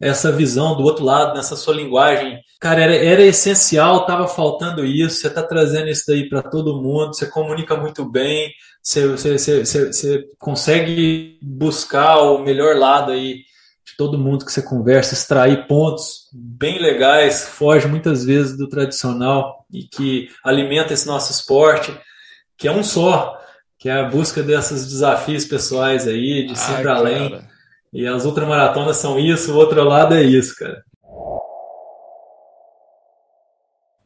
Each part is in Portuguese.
essa visão do outro lado, nessa sua linguagem. Cara, era, era essencial, estava faltando isso. Você está trazendo isso daí para todo mundo, você comunica muito bem, você, você, você, você, consegue buscar o melhor lado aí de todo mundo que você conversa, extrair pontos bem legais, foge muitas vezes do tradicional e que alimenta esse nosso esporte, que é um só, que é a busca desses desafios pessoais aí, de sempre Ai, além. Cara e as ultramaratonas são isso, o outro lado é isso, cara.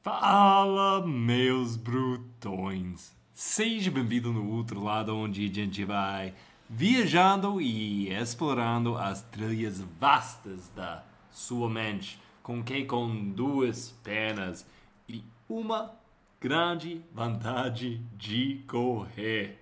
Fala, meus brutões! Seja bem-vindo no outro lado, onde a gente vai viajando e explorando as trilhas vastas da sua mente, com que com duas pernas e uma grande vantagem de correr.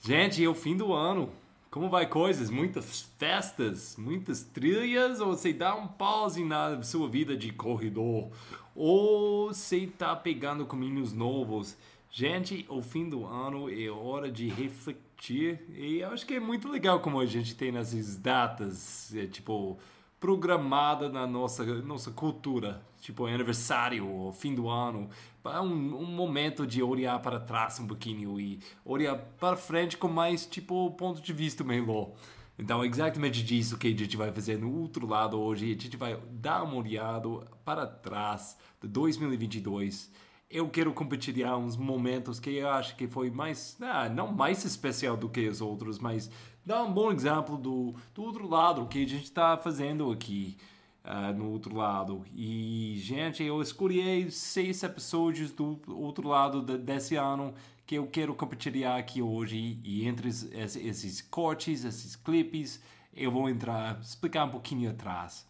Gente, é o fim do ano. Como vai coisas? Muitas festas, muitas trilhas? Ou você dá um pause na sua vida de corredor? Ou você está pegando caminhos novos? Gente, o fim do ano é hora de refletir e eu acho que é muito legal como a gente tem essas datas, é, tipo, programada na nossa, nossa cultura, tipo aniversário, fim do ano, um, um momento de olhar para trás um pouquinho e olhar para frente com mais tipo ponto de vista melhor. Então, exatamente disso que a gente vai fazer no outro lado hoje. A gente vai dar uma olhada para trás de 2022. Eu quero compartilhar uns momentos que eu acho que foi mais, ah, não mais especial do que os outros, mas dá um bom exemplo do, do outro lado que a gente está fazendo aqui uh, no outro lado. E, gente, eu escolhi seis episódios do outro lado de, desse ano que eu quero compartilhar aqui hoje. E entre esses, esses cortes, esses clipes, eu vou entrar, explicar um pouquinho atrás.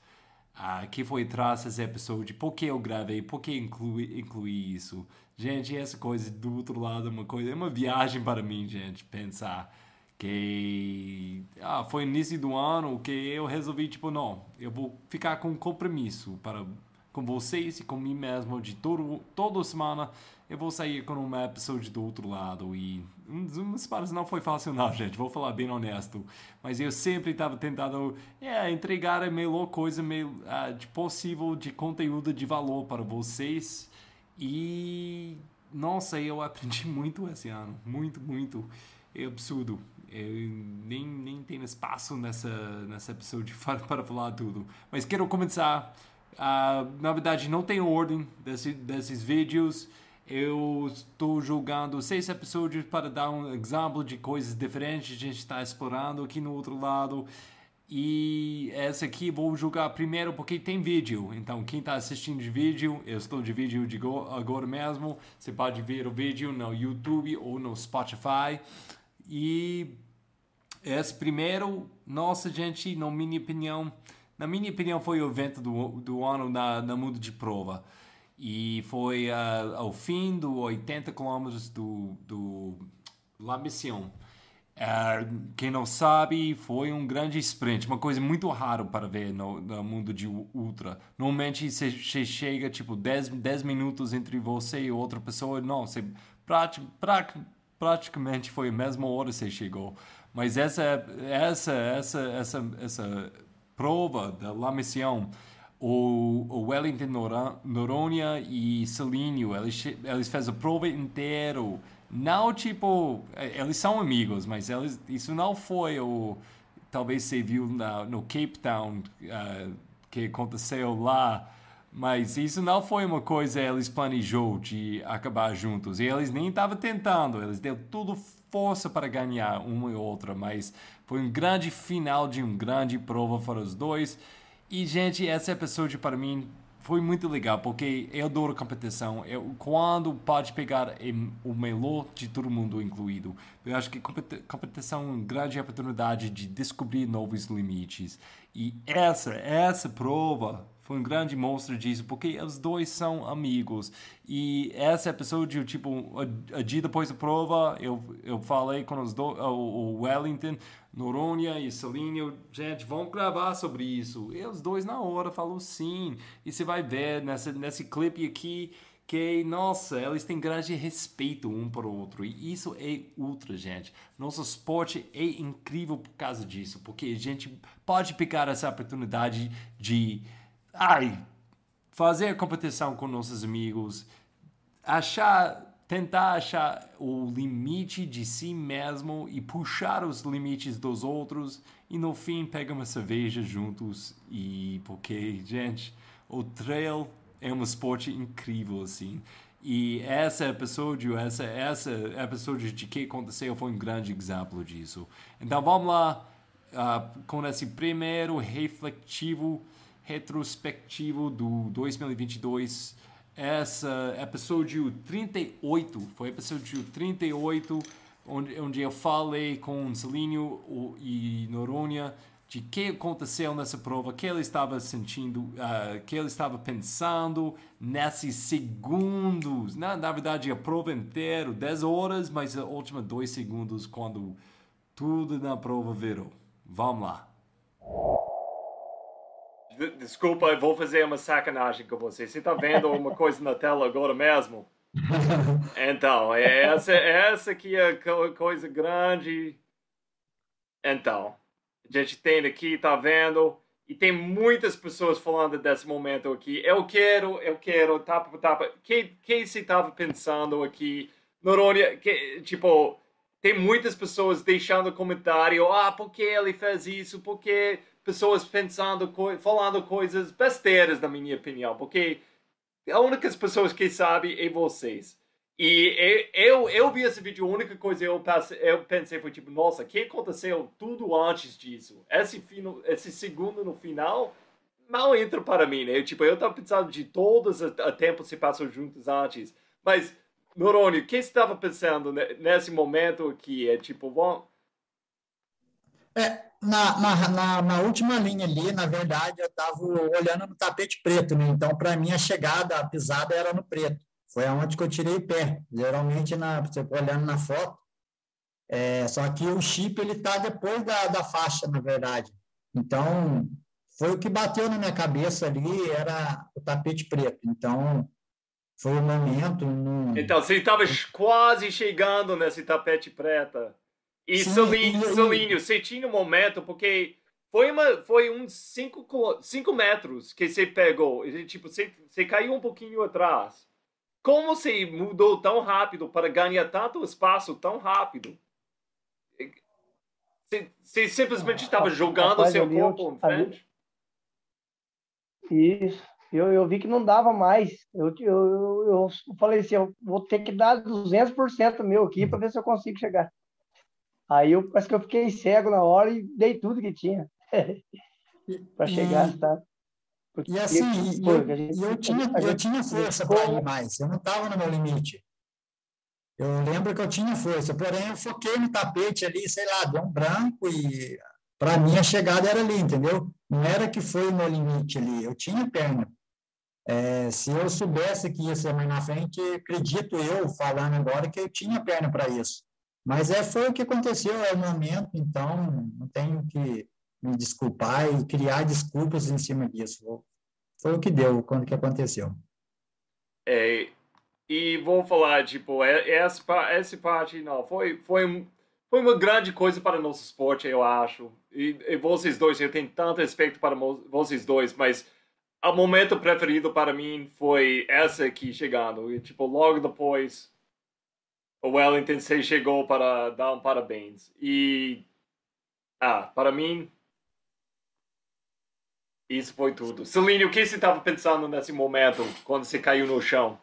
Uh, que foi atrás desse episódio, por que eu gravei, por que incluí, incluí isso. Gente, essa coisa do outro lado é uma coisa, é uma viagem para mim, gente, pensar que ah, foi início do ano que eu resolvi tipo não eu vou ficar com um compromisso para com vocês e com mim mesmo de todo toda semana eu vou sair com uma episódio do outro lado e umas partes não foi fácil não gente vou falar bem honesto mas eu sempre estava tentando é, entregar a melhor coisa meio, uh, de possível de conteúdo de valor para vocês e nossa eu aprendi muito esse ano muito muito é absurdo eu nem, nem tenho espaço nessa, nessa episódio para, falar tudo. Mas quero começar. Uh, na verdade, não tem ordem desse, desses vídeos. Eu estou jogando seis episódios para dar um exemplo de coisas diferentes que a gente está explorando aqui no outro lado. E essa aqui vou jogar primeiro porque tem vídeo. Então, quem está assistindo de vídeo, eu estou de vídeo de agora mesmo. Você pode ver o vídeo no YouTube ou no Spotify. E esse primeiro, nossa gente, na minha opinião, na minha opinião foi o evento do, do ano na, na mundo de prova. E foi uh, ao fim do 80 quilômetros do, do La Mission. Uh, quem não sabe, foi um grande sprint, uma coisa muito rara para ver no, no mundo de ultra. Normalmente você, chega tipo 10, 10 minutos entre você e outra pessoa, não, você prati, prati, praticamente foi a mesma hora que você chegou. Mas essa, essa, essa, essa, essa prova da La Mission, o, o Wellington Noronha e Celínio, eles, eles fez a prova inteira. Não, tipo, eles são amigos, mas eles, isso não foi o... Talvez você viu na, no Cape Town, uh, que aconteceu lá, mas isso não foi uma coisa eles planejou de acabar juntos. E eles nem estavam tentando, eles deu tudo força para ganhar uma e outra, mas foi um grande final de um grande prova para os dois. E, gente, esse episódio para mim foi muito legal, porque eu adoro competição. Eu, quando pode pegar o melhor de todo mundo incluído. Eu acho que competição é uma grande oportunidade de descobrir novos limites. E essa, essa prova foi um grande monstro disso, porque os dois são amigos. E esse episódio, tipo, a, dia depois da prova, eu, eu falei com os dois, o, Wellington, Noronha e Celinho, gente, vamos gravar sobre isso. E os dois na hora falaram sim. E você vai ver nessa, nesse clipe aqui que, nossa, eles têm grande respeito um para o outro. E isso é ultra, gente. Nosso esporte é incrível por causa disso, porque a gente pode pegar essa oportunidade de ai, fazer competição com nossos amigos, achar tentar achar o limite de si mesmo e puxar os limites dos outros e no fim pega uma cerveja juntos e porque gente o trail é um esporte incrível, assim. E esse episódio, essa, essa episódio de que aconteceu foi um grande exemplo disso. Então vamos lá uh, com esse primeiro refletivo, retrospectivo do 2022. Esse episódio 38, foi episódio 38, onde, onde eu falei com Celínio e Noronha de que aconteceu nessa prova, que ele estava sentindo, uh, que ele estava pensando nesses segundos. Na, na verdade, a prova inteira, 10 horas, mas a última 2 segundos, quando tudo na prova virou. Vamos lá. Desculpa, eu vou fazer uma sacanagem com você. Você está vendo uma coisa na tela agora mesmo? Então, é essa, essa aqui é a coisa grande. Então, a gente tem aqui, tá vendo? E tem muitas pessoas falando desse momento aqui. Eu quero, eu quero, tapa, tapa. Quem, quem se estava pensando aqui? Noronha, que, tipo, tem muitas pessoas deixando comentário. Ah, por que ele fez isso? Porque pessoas pensando, falando coisas besteiras, na minha opinião. Porque as únicas pessoas que sabem é vocês. E eu, eu vi esse vídeo, a única coisa eu pensei, eu pensei foi tipo, nossa, o que aconteceu tudo antes disso? Esse, fino, esse segundo no final mal entra para mim, né? Eu, tipo, eu tava pensando de todos os tempos que passou juntos antes. Mas, Noroni, o que você estava pensando nesse momento aqui? É tipo, bom... É, na, na, na, na, última linha ali, na verdade, eu estava olhando no tapete preto, né? Então, para mim, a chegada, a pisada era no preto. Foi aonde que eu tirei pé. Geralmente, na, olhando na foto, é, só que o chip ele está depois da, da faixa, na verdade. Então, foi o que bateu na minha cabeça ali, era o tapete preto. Então, foi o momento. No... Então, você estava quase chegando nesse tapete preto. E, Solinho, você tinha um momento, porque foi, uma, foi uns 5 metros que você pegou. Tipo, você, você caiu um pouquinho atrás. Como você mudou tão rápido para ganhar tanto espaço tão rápido? Você, você simplesmente ah, estava jogando o seu corpo em frente? Isso. Eu, eu vi que não dava mais. Eu, eu, eu falei assim, eu vou ter que dar 200% meu aqui para ver se eu consigo chegar. Aí eu parece que eu fiquei cego na hora e dei tudo que tinha para chegar, tá? Porque, e assim, pô, eu, gente, eu, tinha, eu tinha força para ir mais, eu não estava no meu limite. Eu lembro que eu tinha força, porém eu foquei no tapete ali, sei lá, deu um branco e para mim a chegada era ali, entendeu? Não era que foi o meu limite ali, eu tinha perna. É, se eu soubesse que ia ser mais na frente, acredito eu, falando agora, que eu tinha perna para isso. Mas é, foi o que aconteceu, é o momento, então não tenho que me desculpar e criar desculpas em cima disso. Foi o que deu quando que aconteceu. É, e vou falar, tipo, é, essa, essa parte, não, foi, foi, foi uma grande coisa para o nosso esporte, eu acho. E, e vocês dois, eu tenho tanto respeito para vocês dois, mas o momento preferido para mim foi essa aqui chegando. E, tipo, logo depois, o Wellington chegou para dar um parabéns. E, ah, para mim, isso foi tudo. Celínio, o que você estava pensando nesse momento, quando você caiu no chão?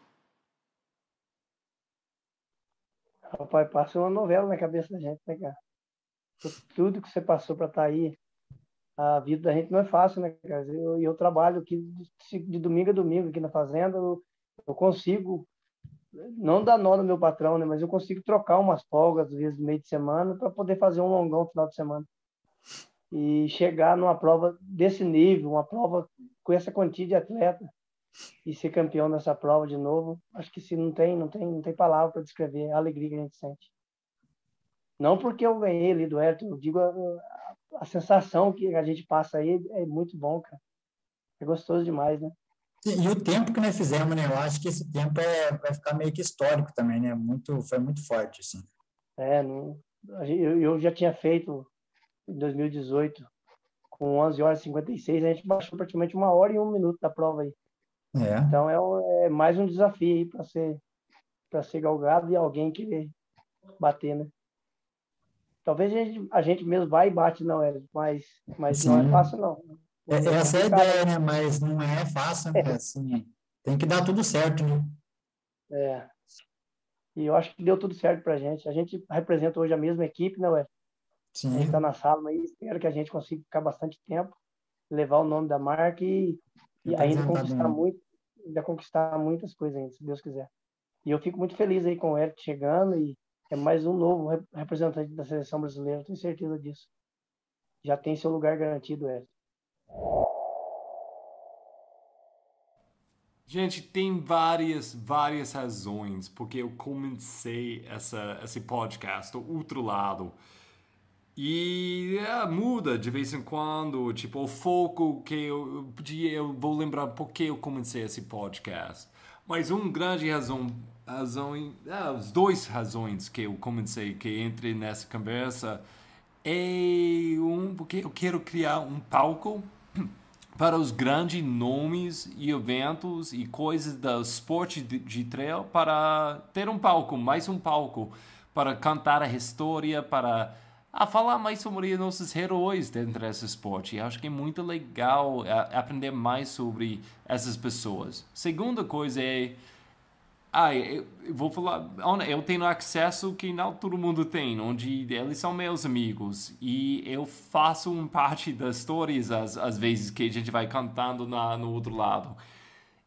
Rapaz, passou uma novela na cabeça da gente, né, cara? Tudo que você passou para estar tá aí, a vida da gente não é fácil, né, cara? Eu, eu trabalho aqui de, de domingo a domingo aqui na fazenda, eu, eu, consigo, não dar nó no meu patrão, né, mas eu consigo trocar umas folgas, às vezes, no meio de semana, para poder fazer um longão no final de semana e chegar numa prova desse nível, uma prova com essa quantia de atleta e ser campeão nessa prova de novo, acho que se não tem, não tem, não tem palavra para descrever a alegria que a gente sente. Não porque eu ganhei ali do Ayrton, eu digo a, a, a sensação que a gente passa aí é muito bom, cara. É gostoso demais, né? E o tempo que nós fizemos, né? Eu acho que esse tempo é, vai ficar meio que histórico também, né? Muito, foi muito forte, assim. É, não, eu, eu já tinha feito em 2018 com 11 horas e 56, a gente baixou praticamente uma hora e um minuto da prova aí. É. Então é, é mais um desafio aí para ser ser galgado e alguém querer bater, né? Talvez a gente, a gente mesmo vai e bate, não, é, mas, mas Sim. não é fácil, não. É, essa é a ideia, né? Mas não é fácil, né? Assim, tem que dar tudo certo, né? É. E eu acho que deu tudo certo pra gente. A gente representa hoje a mesma equipe, né, ué? Sim. A gente tá na sala, mas espero que a gente consiga ficar bastante tempo, levar o nome da marca e, e ainda conquistar muito, ainda conquistar muitas coisas ainda, se Deus quiser. E eu fico muito feliz aí com o Eric chegando e é mais um novo representante da seleção brasileira, tenho certeza disso. Já tem seu lugar garantido, Eric. Gente, tem várias, várias razões porque eu comecei essa, esse podcast, outro lado. E é, muda de vez em quando, tipo, o foco que eu eu vou lembrar porque eu comecei esse podcast. Mas uma grande razão, razão é, as duas razões que eu comecei, que entrei nessa conversa, é um, porque eu quero criar um palco para os grandes nomes e eventos e coisas do esporte de, trail para ter um palco, mais um palco, para cantar a história, para a falar mais sobre nossos heróis dentro desse esporte. Eu acho que é muito legal é, aprender mais sobre essas pessoas. Segunda coisa é ah, eu vou falar, eu tenho acesso que não todo mundo tem, onde eles são meus amigos e eu faço uma parte das histórias às, às vezes que a gente vai cantando na, no outro lado.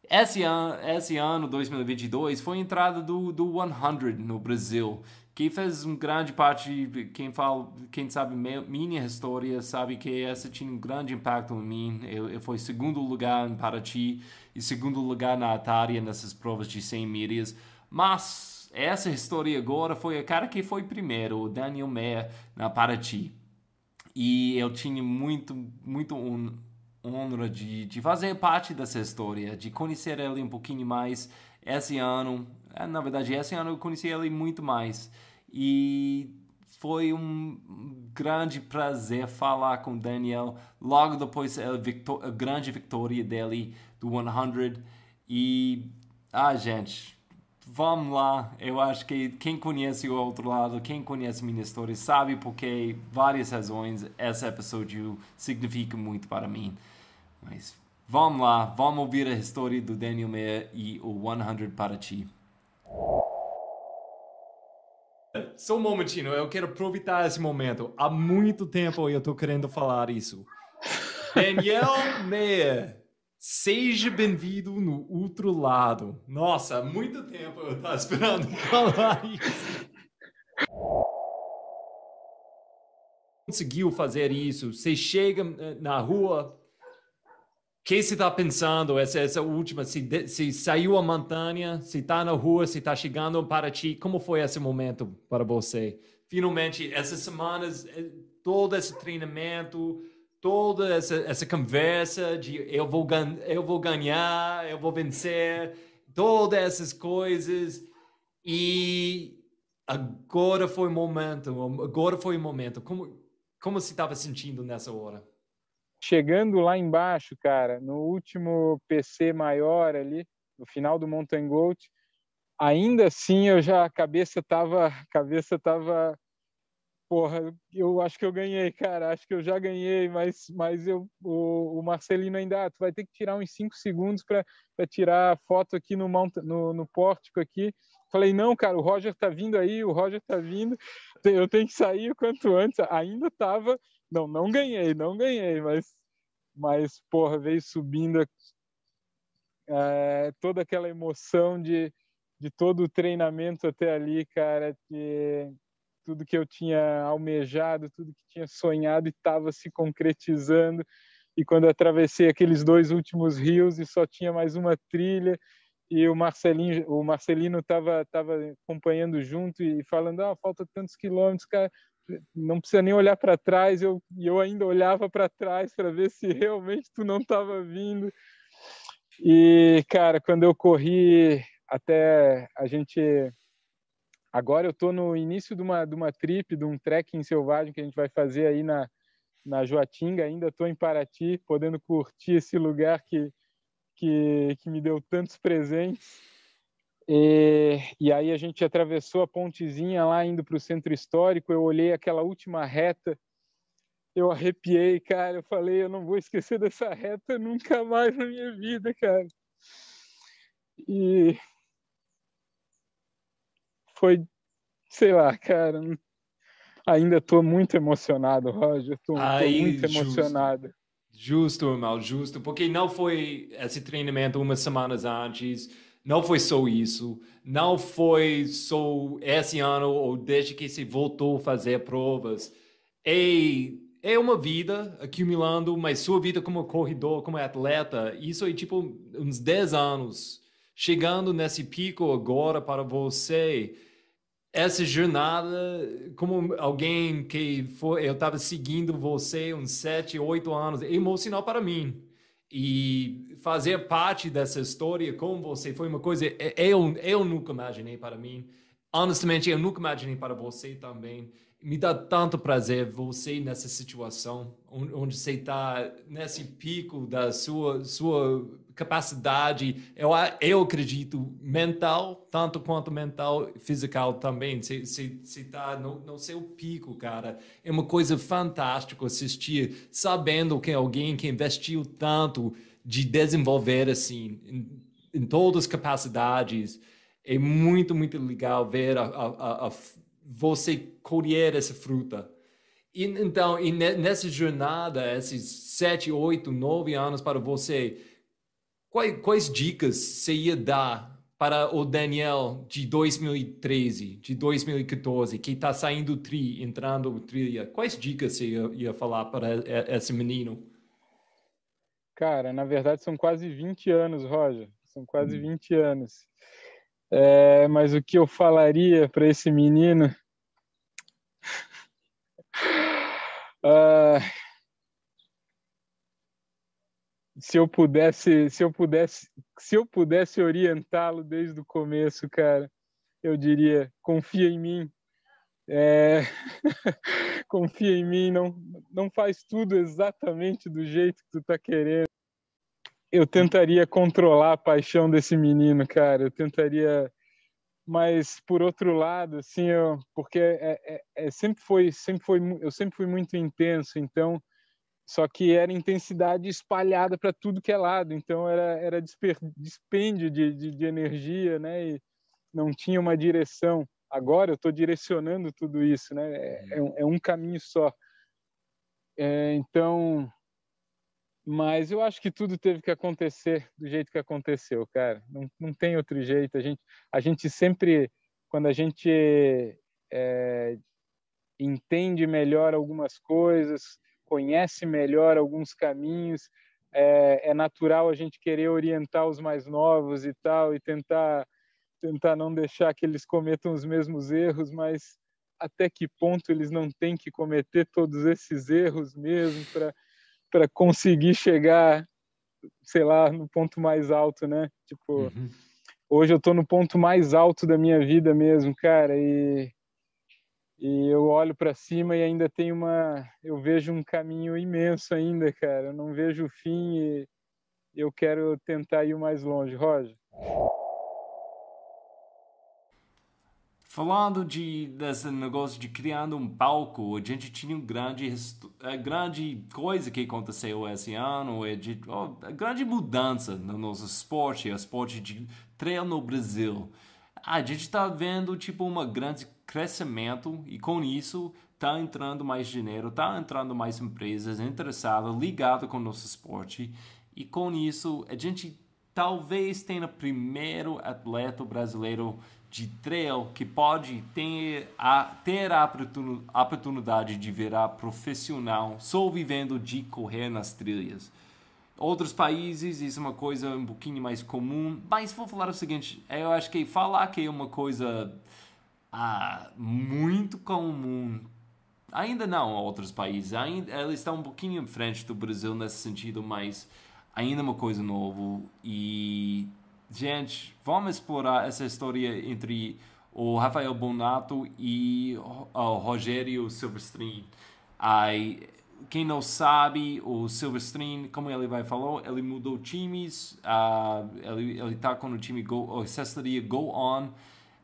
Esse ano, esse ano, 2022, foi a entrada do, do 100 no Brasil, que fez uma grande parte, quem fala, quem sabe minha história, sabe que essa tinha um grande impacto em mim. Eu, eu fui segundo lugar em Paraty e segundo lugar na Atari nessas provas de 100 milhas. Mas essa história agora foi a cara que foi primeiro, o Daniel Meyer, na Paraty. E eu tinha muito, muito honra de, de fazer parte dessa história, de conhecer ele um pouquinho mais esse ano. É, na verdade, esse ano eu conheci ele muito mais. E foi um grande prazer falar com Daniel logo depois da a grande vitória dele do 100 e ah gente vamos lá. Eu acho que quem conhece o outro lado quem conhece minha história sabe porque várias razões esse episódio significa muito para mim. Mas vamos lá vamos ouvir a história do Daniel Meyer e o 100 para ti só um momentinho, eu quero aproveitar esse momento. Há muito tempo eu estou querendo falar isso. Daniel Meyer, seja bem-vindo no outro lado. Nossa, há muito tempo eu estava esperando falar isso. Conseguiu fazer isso? Você chega eh, na rua, que você está pensando? Essa, essa última, se, se saiu a montanha, se está na rua, se está chegando para ti, como foi esse momento para você? Finalmente, essas semanas, eh, todo esse treinamento, toda essa, essa conversa de eu vou, eu vou ganhar, eu vou vencer, todas essas coisas. E agora foi o momento, agora foi o momento. Como, como você estava sentindo nessa hora? Chegando lá embaixo, cara, no último PC maior ali, no final do Mountain Goat, ainda assim eu já a cabeça tava, a cabeça tava porra, eu acho que eu ganhei, cara, acho que eu já ganhei, mas, mas eu, o, o Marcelino ainda, ah, tu vai ter que tirar uns 5 segundos para tirar a foto aqui no, no, no pórtico aqui. Falei, não, cara, o Roger tá vindo aí, o Roger tá vindo, eu tenho que sair o quanto antes. Ainda tava, não, não ganhei, não ganhei, mas, mas porra, veio subindo é, toda aquela emoção de, de todo o treinamento até ali, cara, que tudo que eu tinha almejado, tudo que tinha sonhado estava se concretizando. E quando atravessei aqueles dois últimos rios e só tinha mais uma trilha e o Marcelinho, o Marcelino estava tava acompanhando junto e falando, ah, falta tantos quilômetros, cara, não precisa nem olhar para trás. Eu e eu ainda olhava para trás para ver se realmente tu não estava vindo. E, cara, quando eu corri até a gente. Agora eu tô no início de uma, de uma trip, de um trekking selvagem que a gente vai fazer aí na, na Joatinga. Ainda estou em Paraty, podendo curtir esse lugar que, que, que me deu tantos presentes. E, e, aí a gente atravessou a pontezinha lá indo para o centro histórico. Eu olhei aquela última reta, eu arrepiei, cara. Eu falei, eu não vou esquecer dessa reta nunca mais na minha vida, cara. E foi, sei lá, cara. Ainda estou muito emocionado, Roger. Estou muito justo. emocionado. Justo, irmão, justo. Porque não foi esse treinamento umas semanas antes não foi só isso, não foi só esse ano ou desde que se voltou a fazer provas. É, é uma vida acumulando, mas sua vida como corredor, como atleta, isso é tipo uns 10 anos. Chegando nesse pico agora para você, essa jornada, como alguém que foi, eu estava seguindo você uns 7, 8 anos, é emocional para mim e fazer parte dessa história com você foi uma coisa eu, eu nunca imaginei para mim. Honestamente, eu nunca imaginei para você também. Me dá tanto prazer você nessa situação, onde você está nesse pico da sua, sua capacidade, eu, eu acredito, mental, tanto quanto mental, física também. Você está no, no seu pico, cara. É uma coisa fantástica assistir, sabendo que alguém que investiu tanto de desenvolver assim, em, em todas as capacidades. É muito, muito legal ver a, a, a, você colher essa fruta. E, então, e nessa jornada, esses sete, oito, nove anos para você, Quais, quais dicas você ia dar para o Daniel de 2013, de 2014, que está saindo tri, entrando trilha? Quais dicas você ia, ia falar para esse menino? Cara, na verdade são quase 20 anos, Roger. São quase 20 hum. anos. É, mas o que eu falaria para esse menino? uh, se eu pudesse, se eu pudesse, se eu pudesse orientá-lo desde o começo, cara, eu diria: confia em mim. É... confia em mim, não, não faz tudo exatamente do jeito que tu tá querendo. Eu tentaria controlar a paixão desse menino, cara. Eu tentaria, mas por outro lado, assim, eu, porque é, é, é sempre foi, sempre foi, eu sempre fui muito intenso, então só que era intensidade espalhada para tudo que é lado, então era, era dispêndio de, de, de, energia, né? E não tinha uma direção. Agora eu estou direcionando tudo isso, né? É, é, um, é um caminho só. É, então, mas eu acho que tudo teve que acontecer do jeito que aconteceu, cara. Não, não tem outro jeito. A gente, a gente sempre, quando a gente é, entende melhor algumas coisas, conhece melhor alguns caminhos, é, é, natural a gente querer orientar os mais novos e tal e tentar tentar não deixar que eles cometam os mesmos erros, mas até que ponto eles não têm que cometer todos esses erros mesmo para conseguir chegar, sei lá, no ponto mais alto, né? Tipo, uhum. hoje eu estou no ponto mais alto da minha vida mesmo, cara, e e eu olho para cima e ainda tem uma eu vejo um caminho imenso ainda cara. Eu não vejo o fim e eu quero tentar ir mais longe. Roger? Falando de desse negócio de criando um palco, a gente tinha uma grande, grande coisa que aconteceu esse ano, é de oh, grande mudança no nosso esporte, o esporte de trail no Brasil. A gente está vendo tipo uma grande crescimento e com isso está entrando mais dinheiro, está entrando mais empresas interessadas, ligadas com o nosso esporte e com isso a gente talvez tenha o primeiro atleta brasileiro de trail que pode ter a, ter a oportunidade de virar profissional só vivendo de correr nas trilhas. Outros países, isso é uma coisa um pouquinho mais comum, mas vou falar o seguinte, eu acho que falar que é uma coisa ah, muito comum. Ainda não outros países, ainda, ela está um pouquinho em frente do Brasil nesse sentido, mas ainda uma coisa nova e gente, vamos explorar essa história entre o Rafael Bonato e o Rogério Silverstream. Aí, quem não sabe, o Silverstream, como ele vai falou, ele mudou times, uh, ele está com o time Go, assessoria Go On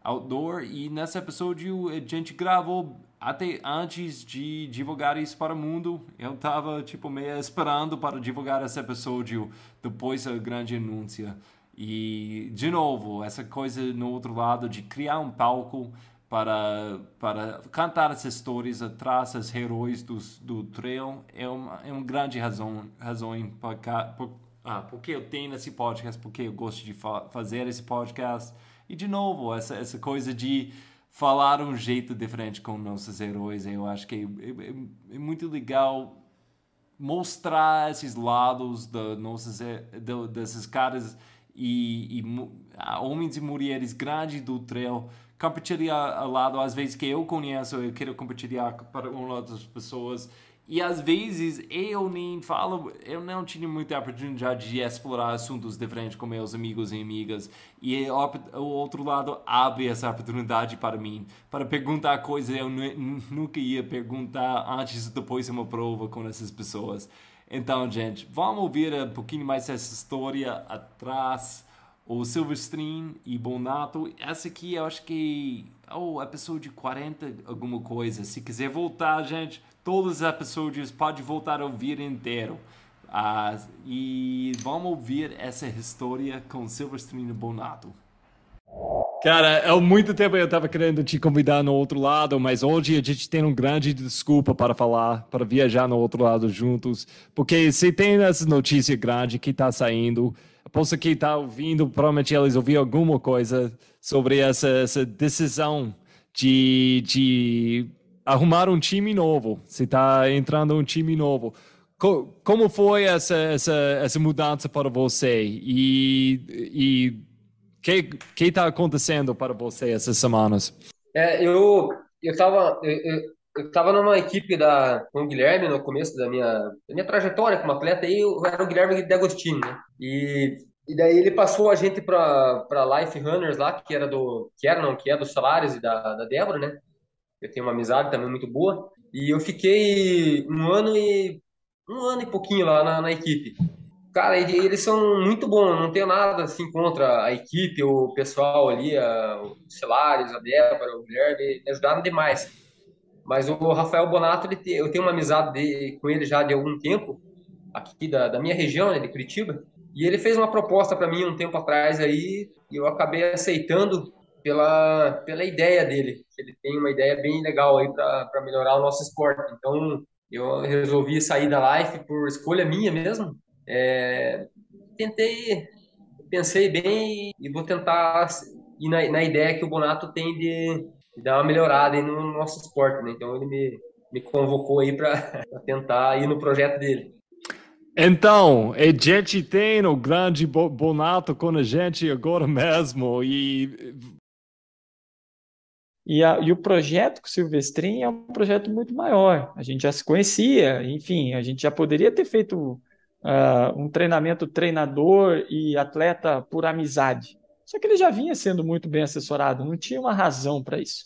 Outdoor e nesse episódio a gente gravou até antes de divulgar isso para o mundo. Eu estava tipo meio esperando para divulgar esse episódio depois da grande anúncio. E, de novo, essa coisa no outro lado de criar um palco para, para cantar essas histórias atrás dos heróis do, do trail é uma, é uma grande razão, razão por, por, ah, porque eu tenho esse podcast, porque eu gosto de fa fazer esse podcast. E, de novo, essa, essa coisa de falar um jeito diferente com nossos heróis, eu acho que é, é, é muito legal mostrar esses lados da nossos, de, desses caras e, e homens e mulheres grandes do trail compartilhar ao lado. Às vezes que eu conheço eu quero compartilhar para outras pessoas e às vezes eu nem falo eu não tinha muita oportunidade de explorar assuntos diferentes com meus amigos e amigas e o outro lado abre essa oportunidade para mim para perguntar coisas eu nunca ia perguntar antes ou depois de uma prova com essas pessoas então, gente, vamos ouvir um pouquinho mais essa história atrás. O Silverstream e Bonato. Essa aqui eu acho que é o episódio 40, alguma coisa. Se quiser voltar, gente, todos os episódios pode voltar a ouvir inteiro. Uh, e vamos ouvir essa história com Silverstream e Bonato. Cara, há muito tempo eu estava querendo te convidar no outro lado, mas hoje a gente tem um grande desculpa para falar, para viajar no outro lado juntos, porque se tem essa notícia grande que está saindo, posso que está ouvindo, provavelmente eles ouviram alguma coisa sobre essa, essa decisão de, de arrumar um time novo, se está entrando um time novo. Como foi essa, essa, essa mudança para você? E, e que que está acontecendo para você essas semanas? É, eu eu estava eu, eu tava numa equipe da com o Guilherme no começo da minha da minha trajetória como atleta e eu era o Guilherme de Agostini, né? E e daí ele passou a gente para para Life Runners lá, que era do que era não, que é dos salários e da da Débora, né? Eu tenho uma amizade também muito boa. E eu fiquei um ano e um ano e pouquinho lá na, na equipe. Cara, eles são muito bons, não tenho nada assim contra a equipe, o pessoal ali, a, os Celários, a Débora, o Guilherme, me ajudaram demais. Mas o Rafael Bonato, ele, eu tenho uma amizade de, com ele já de algum tempo, aqui da, da minha região, né, de Curitiba, e ele fez uma proposta para mim um tempo atrás aí, e eu acabei aceitando pela, pela ideia dele, ele tem uma ideia bem legal aí para melhorar o nosso esporte. Então, eu resolvi sair da Life por escolha minha mesmo, é, tentei, pensei bem e vou tentar ir na, na ideia que o Bonato tem de, dar uma melhorada no nosso esporte, né? Então ele me, me convocou aí para tentar ir no projeto dele. Então, a gente tem o grande Bonato com a gente agora mesmo e e, a, e, o projeto com o Silvestrin é um projeto muito maior. A gente já se conhecia, enfim, a gente já poderia ter feito uh, um treinamento treinador e atleta por amizade. Só que ele já vinha sendo muito bem assessorado, não tinha uma razão para isso.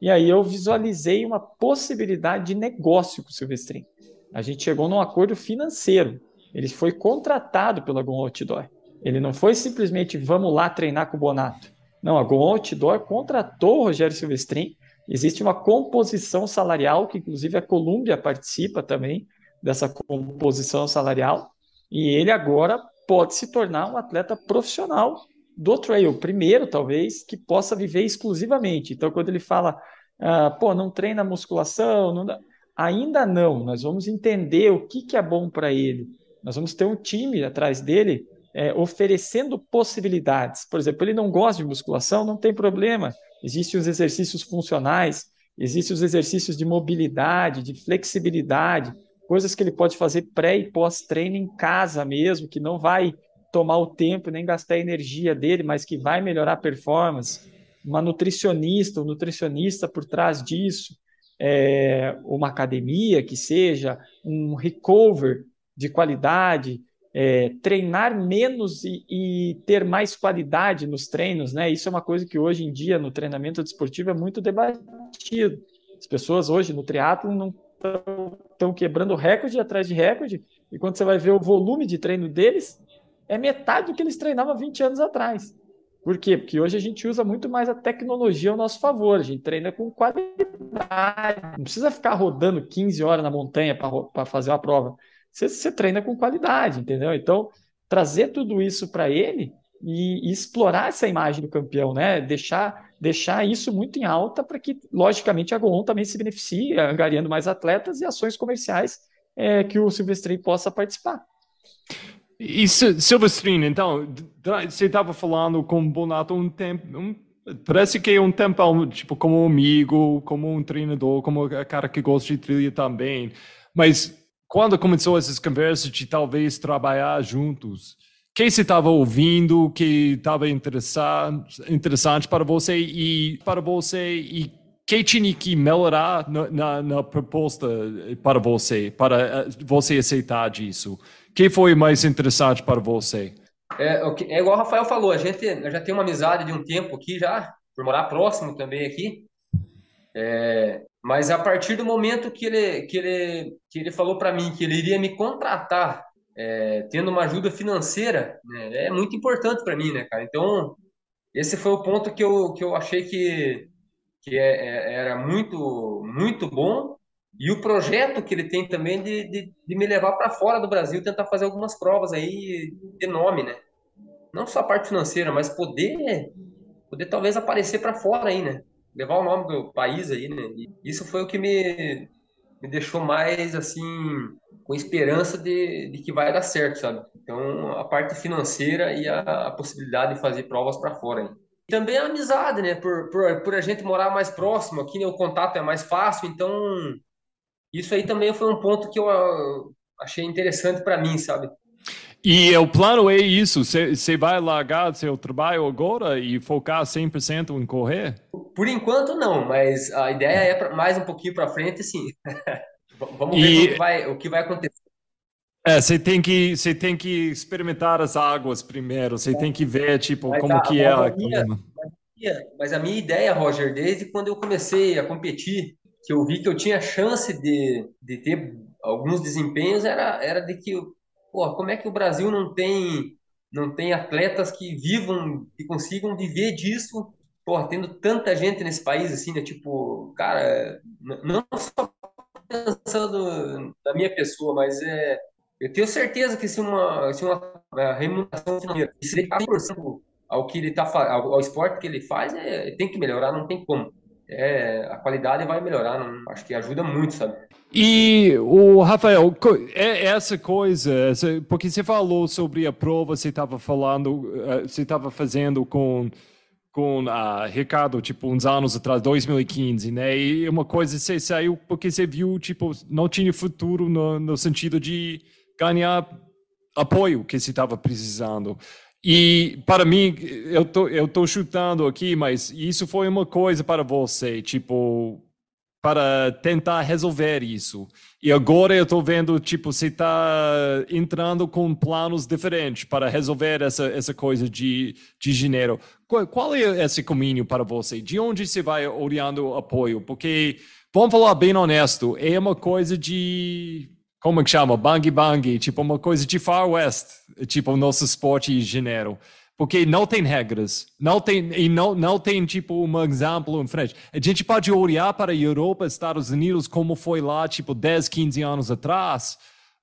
E aí eu visualizei uma possibilidade de negócio com o Silvestrin. A gente chegou num acordo financeiro. Ele foi contratado pela Gon Outdoor. Ele não foi simplesmente vamos lá treinar com o Bonato. Não, a Gon Outdoor contratou o Rogério Silvestrin. Existe uma composição salarial, que inclusive a Colômbia participa também dessa composição salarial. E ele agora pode se tornar um atleta profissional do trail, primeiro, talvez, que possa viver exclusivamente. Então, quando ele fala, ah, pô, não treina musculação, não dá... ainda não, nós vamos entender o que, que é bom para ele. Nós vamos ter um time atrás dele é, oferecendo possibilidades. Por exemplo, ele não gosta de musculação, não tem problema. Existem os exercícios funcionais, existem os exercícios de mobilidade, de flexibilidade, coisas que ele pode fazer pré e pós-treino em casa mesmo, que não vai tomar o tempo nem gastar a energia dele, mas que vai melhorar a performance. Uma nutricionista, um nutricionista por trás disso, é, uma academia que seja, um recover de qualidade, é, treinar menos e, e, ter mais qualidade nos treinos, né? Isso é uma coisa que hoje em dia no treinamento desportivo é muito debatido. As pessoas hoje no triatlo não estão quebrando recorde atrás de recorde, e quando você vai ver o volume de treino deles, é metade do que eles treinavam 20 anos atrás. Por quê? Porque hoje a gente usa muito mais a tecnologia ao nosso favor, a gente treina com qualidade. Não precisa ficar rodando 15 horas na montanha para fazer uma prova você, você treina com qualidade, entendeu? Então, trazer tudo isso para ele e, e, explorar essa imagem do campeão, né? Deixar, deixar isso muito em alta para que, logicamente, a Golon também se beneficie, angariando mais atletas e ações comerciais é, que o Silvestrin possa participar. E Silvestrin, então, você estava falando com o Bonato um tempo, um, parece que é um tempo, tipo, como amigo, como um treinador, como um cara que gosta de trilha também, mas quando começou essas conversas de talvez trabalhar juntos, quem você estava ouvindo que estava interessante, para você e para você e que tinha que melhorar na, na, na, proposta para você, para eh, você aceitar disso? que foi mais interessante para você? É, é igual o Rafael falou, a gente já tem uma amizade de um tempo aqui já, por morar próximo também aqui. É, mas a partir do momento que ele, que ele, que ele falou para mim que ele iria me contratar, é, tendo uma ajuda financeira, né, é muito importante para mim, né, cara? Então, esse foi o ponto que eu, que eu achei que, que é, é, era muito, muito bom. E o projeto que ele tem também de, de, de me levar para fora do Brasil, tentar fazer algumas provas aí de nome, né? Não só a parte financeira, mas poder, poder talvez aparecer para fora aí, né? Levar o nome do país aí, né? E isso foi o que me, me deixou mais, assim, com esperança de, de que vai dar certo, sabe? Então, a parte financeira e a, a possibilidade de fazer provas para fora. Hein? Também a amizade, né? Por, por, por a gente morar mais próximo, aqui né, o contato é mais fácil, então isso aí também foi um ponto que eu achei interessante para mim, sabe? E o plano é isso, você vai largar seu trabalho agora e focar 100% em correr? Por enquanto não, mas a ideia é pra, mais um pouquinho para frente, sim. Vamos e... ver o que, vai, o que vai acontecer. É, você tem que você tem que experimentar as águas primeiro. Você tem que ver tipo mas como a, que é a minha, mas a minha ideia, Roger, desde quando eu comecei a competir, que eu vi que eu tinha chance de, de ter alguns desempenhos, era era de que pô, como é que o Brasil não tem não tem atletas que vivam, que consigam viver disso, pô, tendo tanta gente nesse país assim, né? Tipo, cara, não só pensando na minha pessoa, mas é eu tenho certeza que se uma se uma remuneração financeira se ele ao que ele tá ao, ao esporte que ele faz, é, tem que melhorar, não tem como. É, a qualidade vai melhorar, não, acho que ajuda muito, sabe? E o Rafael, é essa coisa, porque você falou sobre a prova, você estava falando, eh, você estava fazendo com com a Ricardo, tipo, uns anos atrás, 2015, né? E uma coisa, você saiu porque você viu, tipo, não tinha futuro no, no sentido de ganhar apoio que você estava precisando. E para mim, eu tô, eu tô chutando aqui, mas isso foi uma coisa para você, tipo, para tentar resolver isso. E agora eu estou vendo, tipo, você está entrando com planos diferentes para resolver essa, essa coisa de, de janeiro. Qual, qual, é esse caminho para você? De onde você vai olhando apoio? Porque, vamos falar bem honesto, é uma coisa de, como que chama? Bang bang, tipo uma coisa de Far West, tipo o nosso esporte janeiro porque não tem regras, não tem e não não tem tipo um exemplo em frente. A gente pode olhar para a Europa, Estados Unidos como foi lá tipo 10, 15 anos atrás,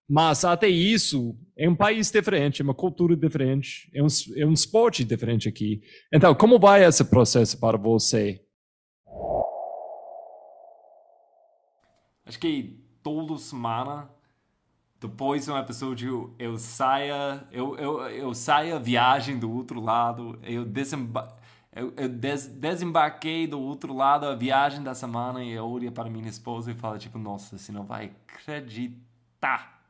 mas até isso é um país diferente, é uma cultura diferente, é um, é um esporte diferente aqui. Então, como vai esse processo para você? Acho que toda semana depois de um episódio eu saia eu, eu, eu saia viagem do outro lado eu, desemba eu, eu des desembarquei do outro lado a viagem da semana e eu olho para minha esposa e falo tipo nossa você não vai acreditar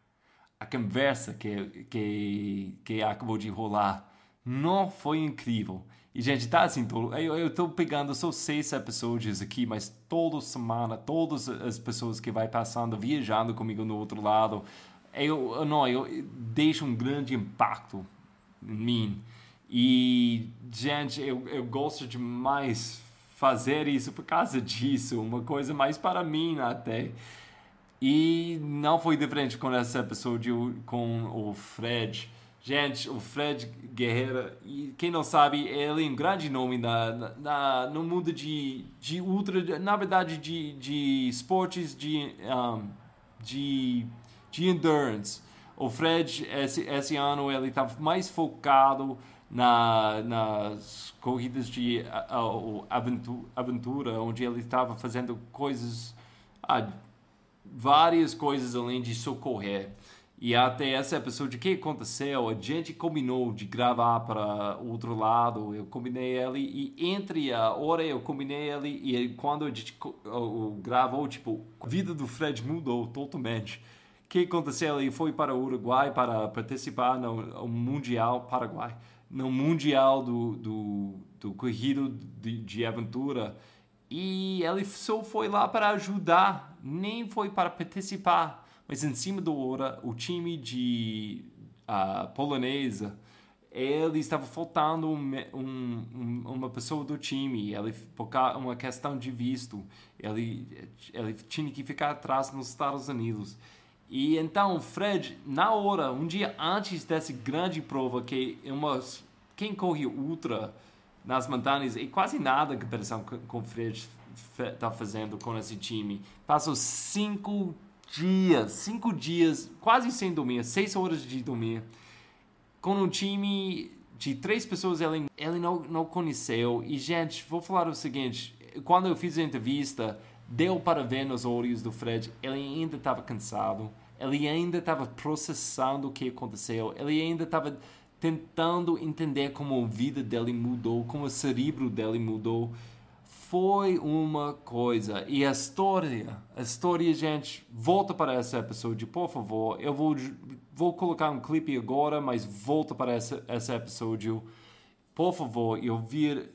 a conversa que que que acabou de rolar. Não foi incrível. E gente tá assim eu eu tô pegando só seis episódios aqui mas toda semana todas as pessoas que vai passando viajando comigo no outro lado eu, não, eu deixo um grande impacto em mim. E, gente, eu, eu gosto demais fazer isso por causa disso, uma coisa mais para mim até. E não foi diferente com esse episódio com o Fred. Gente, o Fred Guerreiro, e quem não sabe, ele é um grande nome na, na, no mundo de, de ultra, na verdade, de, de esportes de, um, de, de endurance. O Fred, esse, esse ano, ele estava tá mais focado na, nas corridas de uh, aventura, aventura, onde ele estava fazendo coisas, ah, várias coisas além de socorrer. E até essa episódio, o que aconteceu? A gente combinou de gravar para outro lado, eu combinei ele, e entre a hora eu combinei ele, e quando a gente gravou, tipo, a vida do Fred mudou totalmente. Que aconteceu? Ele foi para o Uruguai para participar no Mundial Paraguai no Mundial do, do, do Corrido de, de Aventura e ele só foi lá para ajudar, nem foi para participar. Mas em cima do hora, o time de uh, polonesa, ele estava faltando um, um, uma pessoa do time, ele por uma questão de visto, ele ele tinha que ficar atrás nos Estados Unidos. E então, Fred, na hora, um dia antes dessa grande prova, que é uma, quem corre ultra nas montanhas é quase nada em comparação com o Fred está fazendo com esse time. Passou cinco dias, cinco dias, quase sem dormir, seis horas de dormir, com um time de três pessoas ele, ele não, não conheceu. E, gente, vou falar o seguinte: quando eu fiz a entrevista, deu para ver nos olhos do Fred, ele ainda estava cansado ele ainda estava processando o que aconteceu, ele ainda estava tentando entender como a vida dele mudou, como o cérebro dele mudou. Foi uma coisa. E a história, a história, gente, volta para esse episódio, por favor. Eu vou, vou colocar um clipe agora, mas volta para esse, esse episódio. Por favor, e ouvir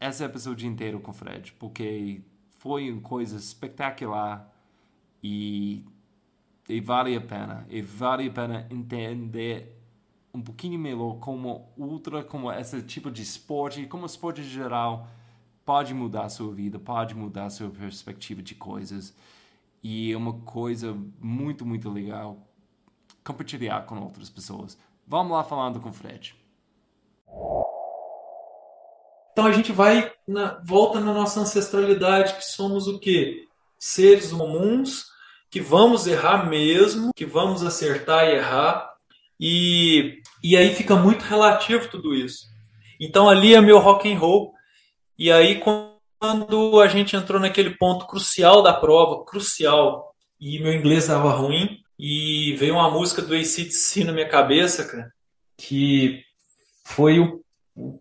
esse episódio inteiro com o Fred, porque foi uma coisa espetacular e e vale a pena. E vale a pena entender um pouquinho melhor como ultra, como esse tipo de esporte, como esporte em geral pode mudar a sua vida, pode mudar a sua perspectiva de coisas. E é uma coisa muito, muito legal compartilhar com outras pessoas. Vamos lá falando com o Fred. Então a gente vai na, volta na nossa ancestralidade, que somos o quê? Seres comuns que vamos errar mesmo, que vamos acertar e errar, e, e aí fica muito relativo tudo isso. Então ali é meu rock and roll, e aí quando a gente entrou naquele ponto crucial da prova, crucial, e meu inglês estava ruim, e veio uma música do ACDC na minha cabeça, cara, que foi o,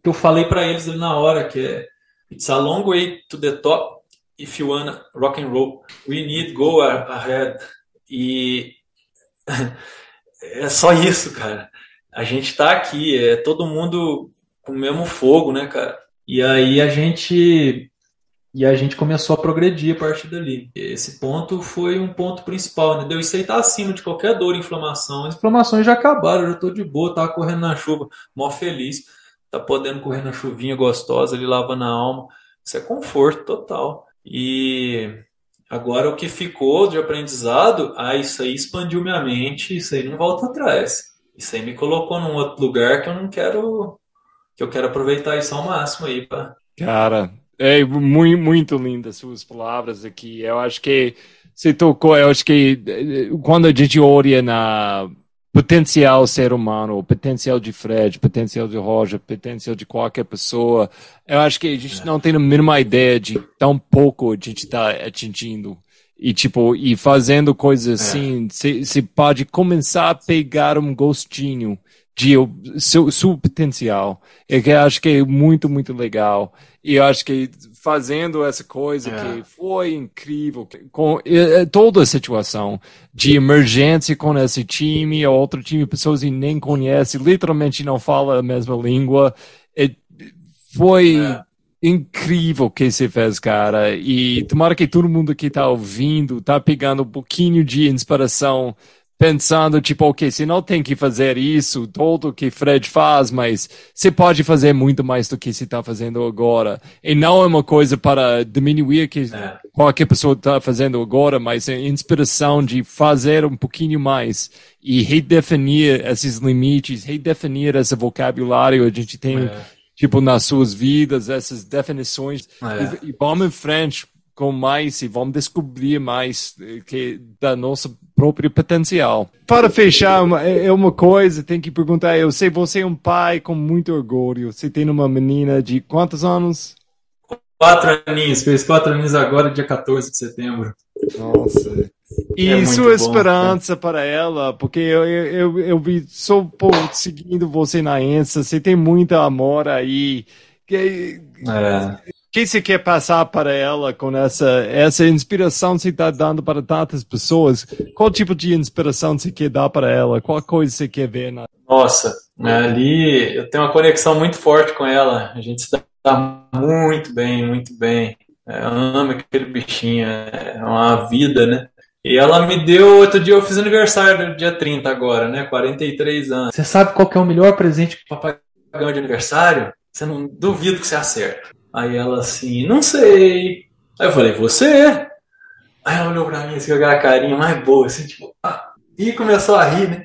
que eu falei para eles ali na hora, que é It's a long way to the top, if you wanna rock and roll, we need go ahead. E é só isso, cara. A gente tá aqui, é todo mundo com o mesmo fogo, né, cara? E aí a gente e a gente começou a progredir a partir dali. Esse ponto foi um ponto principal, né? Deu isso aí tá acima de qualquer dor, inflamação. As inflamações já acabaram, eu já tô de boa, tava correndo na chuva, mó feliz. Tá podendo correr na chuvinha gostosa ali lavando a alma. Isso é conforto total. E agora o que ficou de aprendizado, ah, isso aí expandiu minha mente, isso aí não volta atrás. Isso aí me colocou num outro lugar que eu não quero, que eu quero aproveitar isso ao máximo aí, pá. Cara, é muito, muito lindas suas palavras aqui. Eu acho que você tocou, eu acho que eh, quando a gente olha na potencial ser humano, o potencial de Fred, potencial de Roger, potencial de qualquer pessoa. Eu acho que a gente não tem a mínima ideia de tão pouco a gente está atingindo. E tipo, e fazendo coisas é. assim, você pode começar a pegar um gostinho de seu, seu potencial. É eu acho que é muito, muito legal. E eu acho que fazendo essa coisa é. que foi incrível, com toda a situação de emergência com esse time, outro time, pessoas que nem conhecem, literalmente não fala a mesma língua, foi é. incrível que você fez, cara. E tomara que todo mundo que está ouvindo está pegando um pouquinho de inspiração pensando, tipo, ok, você não tem que fazer isso, tudo que Fred faz, mas você pode fazer muito mais do que você está fazendo agora. E não é uma coisa para diminuir que é. qualquer pessoa está fazendo agora, mas é inspiração de fazer um pouquinho mais e redefinir esses limites, redefinir esse vocabulário a gente tem, é. tipo, nas suas vidas, essas definições. É. E, e vamos em frente com mais e vamos descobrir mais eh, que da nossa próprio potencial. Para fechar, é, é uma coisa, tem que perguntar, eu sei, você é um pai com muito orgulho, você tem uma menina de quantos anos? Quatro aninhos, fez quatro aninhos agora, dia 14 de setembro. Nossa. E é sua esperança bom, para ela, porque eu, eu, eu vi, sou pô, seguindo você na Ensa, você tem muito amor aí. Que, é que você quer passar para ela com essa, essa inspiração que você está dando para tantas pessoas? Qual tipo de inspiração você quer dar para ela? Qual coisa você quer ver? Na... Nossa, ali eu tenho uma conexão muito forte com ela. A gente se dá muito bem, muito bem. É, ama aquele bichinho, é uma vida, né? E ela me deu, outro dia eu fiz aniversário no dia 30 agora, né? 43 anos. Você sabe qual que é o melhor presente que o papai ganhou de aniversário? Você não duvido que você acerta. Aí ela assim, não sei. Aí eu falei, você? Aí ela olhou pra mim assim, com aquela carinha mais boa, assim, tipo, ah, e começou a rir, né?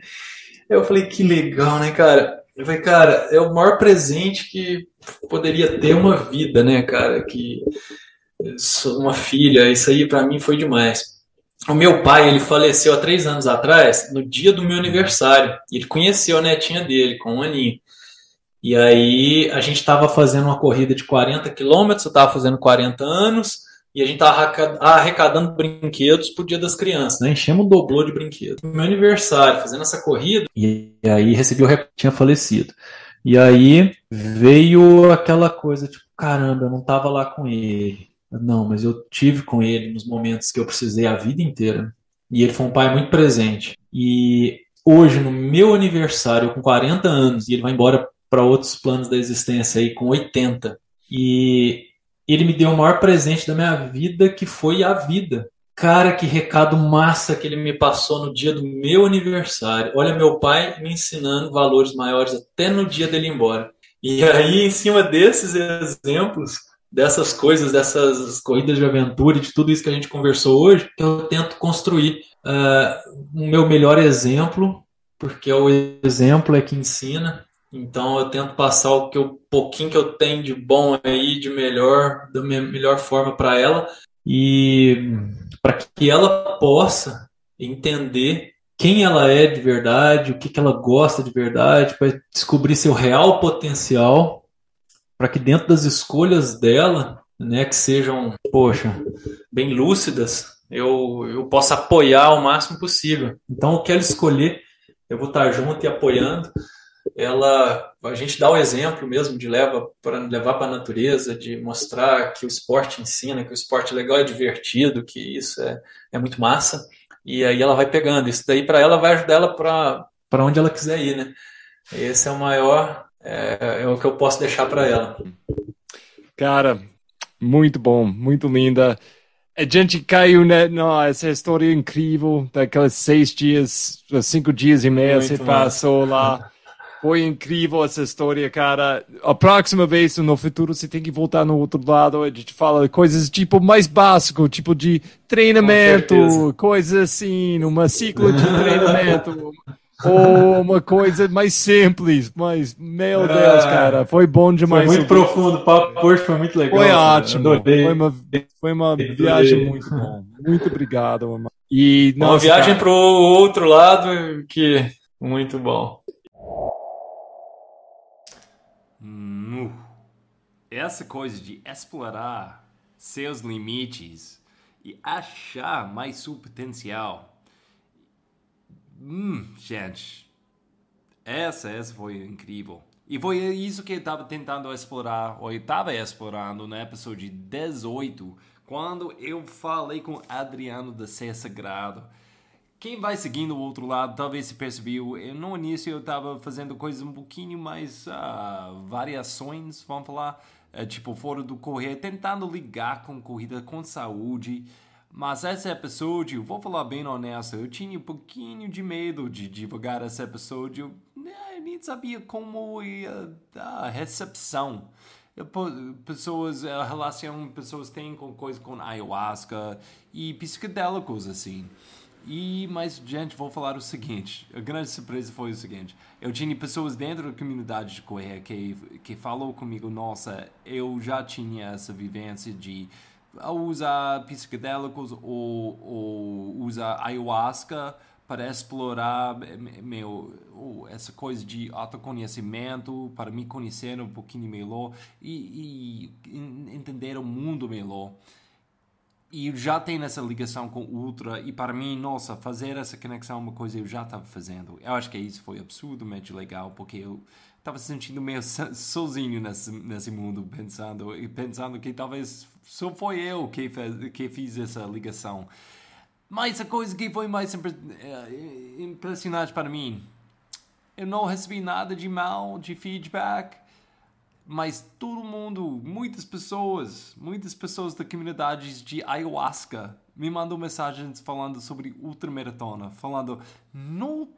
Aí eu falei, que legal, né, cara? Eu falei, cara, é o maior presente que poderia ter uma vida, né, cara? Que uma filha, isso aí para mim foi demais. O meu pai, ele faleceu há três anos atrás, no dia do meu aniversário. Ele conheceu a netinha dele, com um aninho. E aí a gente estava fazendo uma corrida de 40 quilômetros, eu estava fazendo 40 anos, e a gente estava arrecadando brinquedos pro Dia das Crianças, né? Enchemos um doblô de brinquedos. Meu aniversário, fazendo essa corrida, e aí recebi o tinha falecido. E aí veio aquela coisa, tipo, caramba, eu não estava lá com ele. Não, mas eu tive com ele nos momentos que eu precisei a vida inteira. E ele foi um pai muito presente. E hoje, no meu aniversário, com 40 anos, e ele vai embora para outros planos da existência aí com 80. E ele me deu o maior presente da minha vida, que foi a vida. Cara, que recado massa que ele me passou no dia do meu aniversário. Olha, meu pai me ensinando valores maiores até no dia dele ir embora. E aí, em cima desses exemplos, dessas coisas, dessas corridas de aventura e de tudo isso que a gente conversou hoje, eu tento construir uh, o meu melhor exemplo, porque o exemplo é que ensina, então eu tento passar o que eu, pouquinho que eu tenho de bom aí, de melhor, da melhor forma para ela e para que ela possa entender quem ela é de verdade, o que, que ela gosta de verdade, para descobrir seu real potencial, para que dentro das escolhas dela, né, que sejam, poxa, bem lúcidas, eu, eu possa apoiar o máximo possível. Então, o que ela escolher, eu vou estar junto e apoiando ela a gente dá o exemplo mesmo de leva para levar para a natureza, de mostrar que o esporte ensina, que o esporte legal é divertido, que isso é, é muito massa. E aí ela vai pegando. Isso daí para ela vai ajudar ela para onde ela quiser ir, né? Esse é o maior, é, é o que eu posso deixar para ela. Cara, muito bom, muito linda. A gente caiu né, essa história incrível daqueles seis dias, cinco dias e meio muito você passou lá. Foi incrível essa história, cara. A próxima vez, no futuro, você tem que voltar no outro lado. A gente fala coisas tipo mais básico, tipo de treinamento, coisas assim, numa ciclo de treinamento. ou uma coisa mais simples, mas, meu Deus, cara, foi bom demais. Foi muito profundo, o papo hoje foi muito legal. Foi ótimo. Adorei. Foi uma, foi uma viagem muito bom. Muito obrigado, mano. E, nossa, uma viagem para o outro lado que muito bom. Essa coisa de explorar seus limites e achar mais seu potencial. Hum, gente, essa, essa foi incrível. E foi isso que eu estava tentando explorar, ou eu estava explorando no episódio 18, quando eu falei com Adriano da Ser Sagrado. Quem vai seguindo o outro lado talvez se percebeu, eu, no início eu estava fazendo coisas um pouquinho mais uh, variações, vamos falar, é, tipo, fora do correr, tentando ligar com corrida com saúde, Mas esse episódio, vou falar bem honesto, eu tinha um pouquinho de medo de divulgar esse episódio. Né, eu nem sabia como ia a recepção. Pessoas a relação pessoas têm com coisa com ayahuasca e psicodélicos assim. E, mas, gente, vou falar o seguinte: a grande surpresa foi o seguinte. Eu tinha pessoas dentro da comunidade de Correia que, que falou comigo: nossa, eu já tinha essa vivência de usar psicodélicos ou, ou usar ayahuasca para explorar meu, essa coisa de autoconhecimento, para me conhecer um pouquinho melhor e, e entender o mundo melhor e já tem essa ligação com o Ultra e para mim, nossa, fazer essa conexão é uma coisa que eu já estava fazendo. Eu acho que isso foi absurdamente legal porque eu estava sentindo meio sozinho nesse, nesse mundo, pensando e pensando que talvez só foi eu que, fez, que fiz essa ligação. Mas a coisa que foi mais eh, impressionante para mim, eu não recebi nada de mal, de feedback mas todo mundo, muitas pessoas, muitas pessoas da comunidade de ayahuasca me mandam mensagens falando sobre ultramaratona, falando não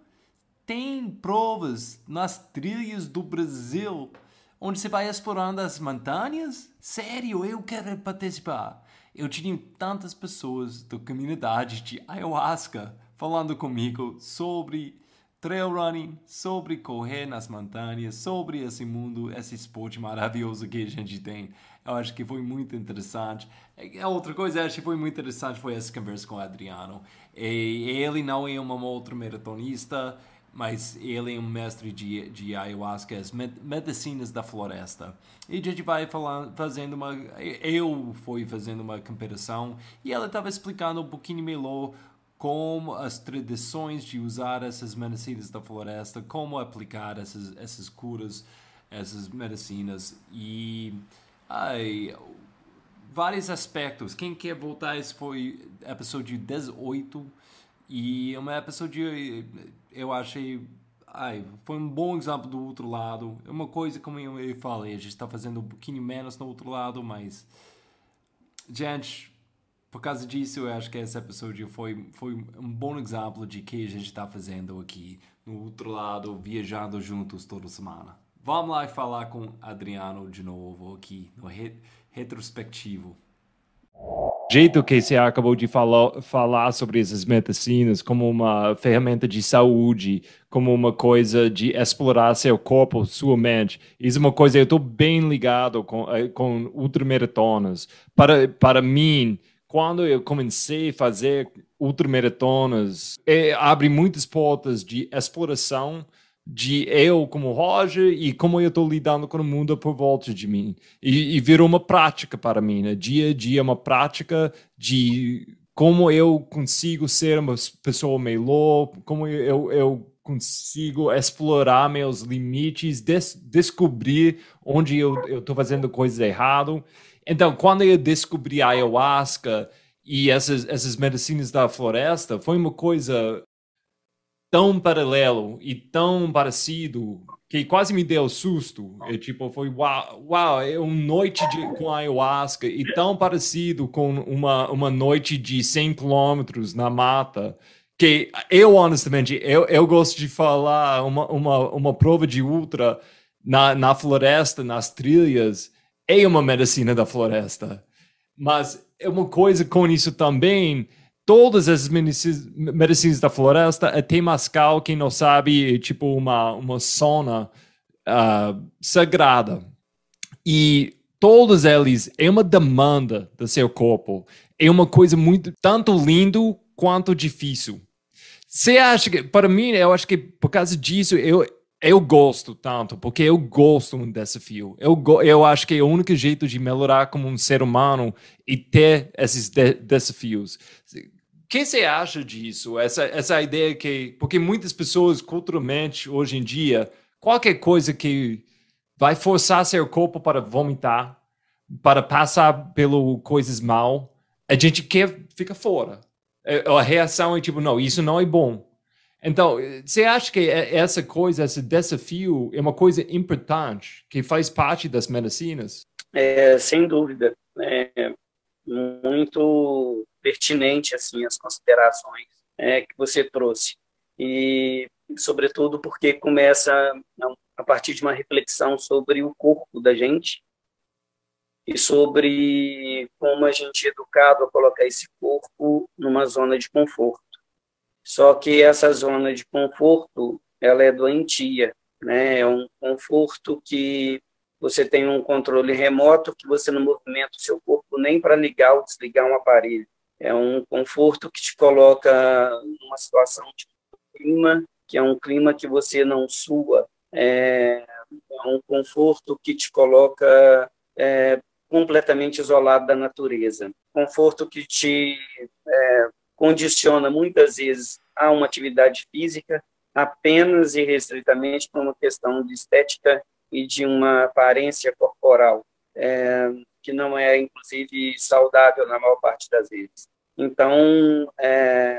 tem provas nas trilhas do Brasil onde você vai explorando as montanhas? Sério, eu quero participar. Eu tinha tantas pessoas da comunidade de ayahuasca falando comigo sobre trail running, sobre correr nas montanhas, sobre esse mundo, esse esporte maravilhoso que a gente tem. Eu acho que foi muito interessante. A outra coisa que acho que foi muito interessante foi essa conversa com o Adriano. E ele não é um outro maratonista, mas ele é um mestre de, de ayahuasca, as medicinas da floresta. E a gente vai falando, fazendo uma. Eu fui fazendo uma comparação e ela estava explicando um pouquinho melhor como as tradições de usar essas medicinas da floresta, como aplicar essas, essas curas, essas medicinas e ai, vários aspectos. Quem quer voltar, esse foi episódio 18 e é uma episódio eu achei ai, foi um bom exemplo do outro lado. É uma coisa como eu falei, a gente está fazendo um pouquinho menos no outro lado, mas gente por causa disso, eu acho que esse episódio foi, foi um bom exemplo de que a gente está fazendo aqui no outro lado, viajando juntos toda semana. Vamos lá falar com Adriano de novo aqui no re retrospectivo. Jeito que você acabou de falar, falar sobre essas medicinas como uma ferramenta de saúde, como uma coisa de explorar seu corpo, sua mente. Isso é uma coisa eu estou bem ligado com eh, com ultramaratonas. Para para mim quando eu comecei a fazer ultramaratonas, é, abre muitas portas de exploração de eu como Roger e como eu estou lidando com o mundo por volta de mim. E, e virou uma prática para mim, né? Dia a dia, uma prática de como eu consigo ser uma pessoa melhor, como eu, eu consigo explorar meus limites, des descobrir onde eu estou fazendo coisas erradas. Então, quando eu descobri a ayahuasca e essas, essas medicinas da floresta, foi uma coisa tão paralelo e tão parecido que quase me deu susto. E, tipo, foi uau, uau, é uma noite de, com ayahuasca e tão parecido com uma, uma noite de 100 quilômetros na mata que eu, honestamente, eu, eu gosto de falar uma, uma, uma prova de ultra na, na floresta, nas trilhas, é uma medicina da floresta. Mas é uma coisa com isso também, todas as medicinas da floresta, é temascal, quem não sabe, é tipo uma, uma zona uh, sagrada. E todos eles é uma demanda do seu corpo. É uma coisa muito, tanto lindo quanto difícil. Você acha que, para mim, eu acho que por causa disso, eu, eu gosto tanto, porque eu gosto um desafio. Eu, eu acho que é o único jeito de melhorar como um ser humano e ter esses de desafios. O que você acha disso? Essa, essa ideia que. Porque muitas pessoas, culturalmente, hoje em dia, qualquer coisa que vai forçar seu corpo para vomitar, para passar pelo coisas mal, a gente quer fica fora. É, a reação é tipo, não, isso não é bom então, você acha que essa coisa, esse desafio, é uma coisa importante, que faz parte das medicinas? É, sem dúvida. É muito pertinente assim as considerações é, que você trouxe e sobretudo porque começa a partir de uma reflexão sobre o corpo da gente e sobre como a gente é educado a colocar esse corpo numa zona de conforto. Só que essa zona de conforto, ela é doentia, né? É um conforto que você tem um controle remoto que você não movimenta o seu corpo nem para ligar ou desligar um aparelho. É um conforto que te coloca numa situação de clima, que é um clima que você não sua, é, é um conforto que te coloca é, completamente isolado da natureza. Conforto que te é, condiciona muitas vezes a uma atividade física apenas e restritamente por uma questão de estética e de uma aparência corporal, é, que não é, inclusive, saudável na maior parte das vezes. Então, é,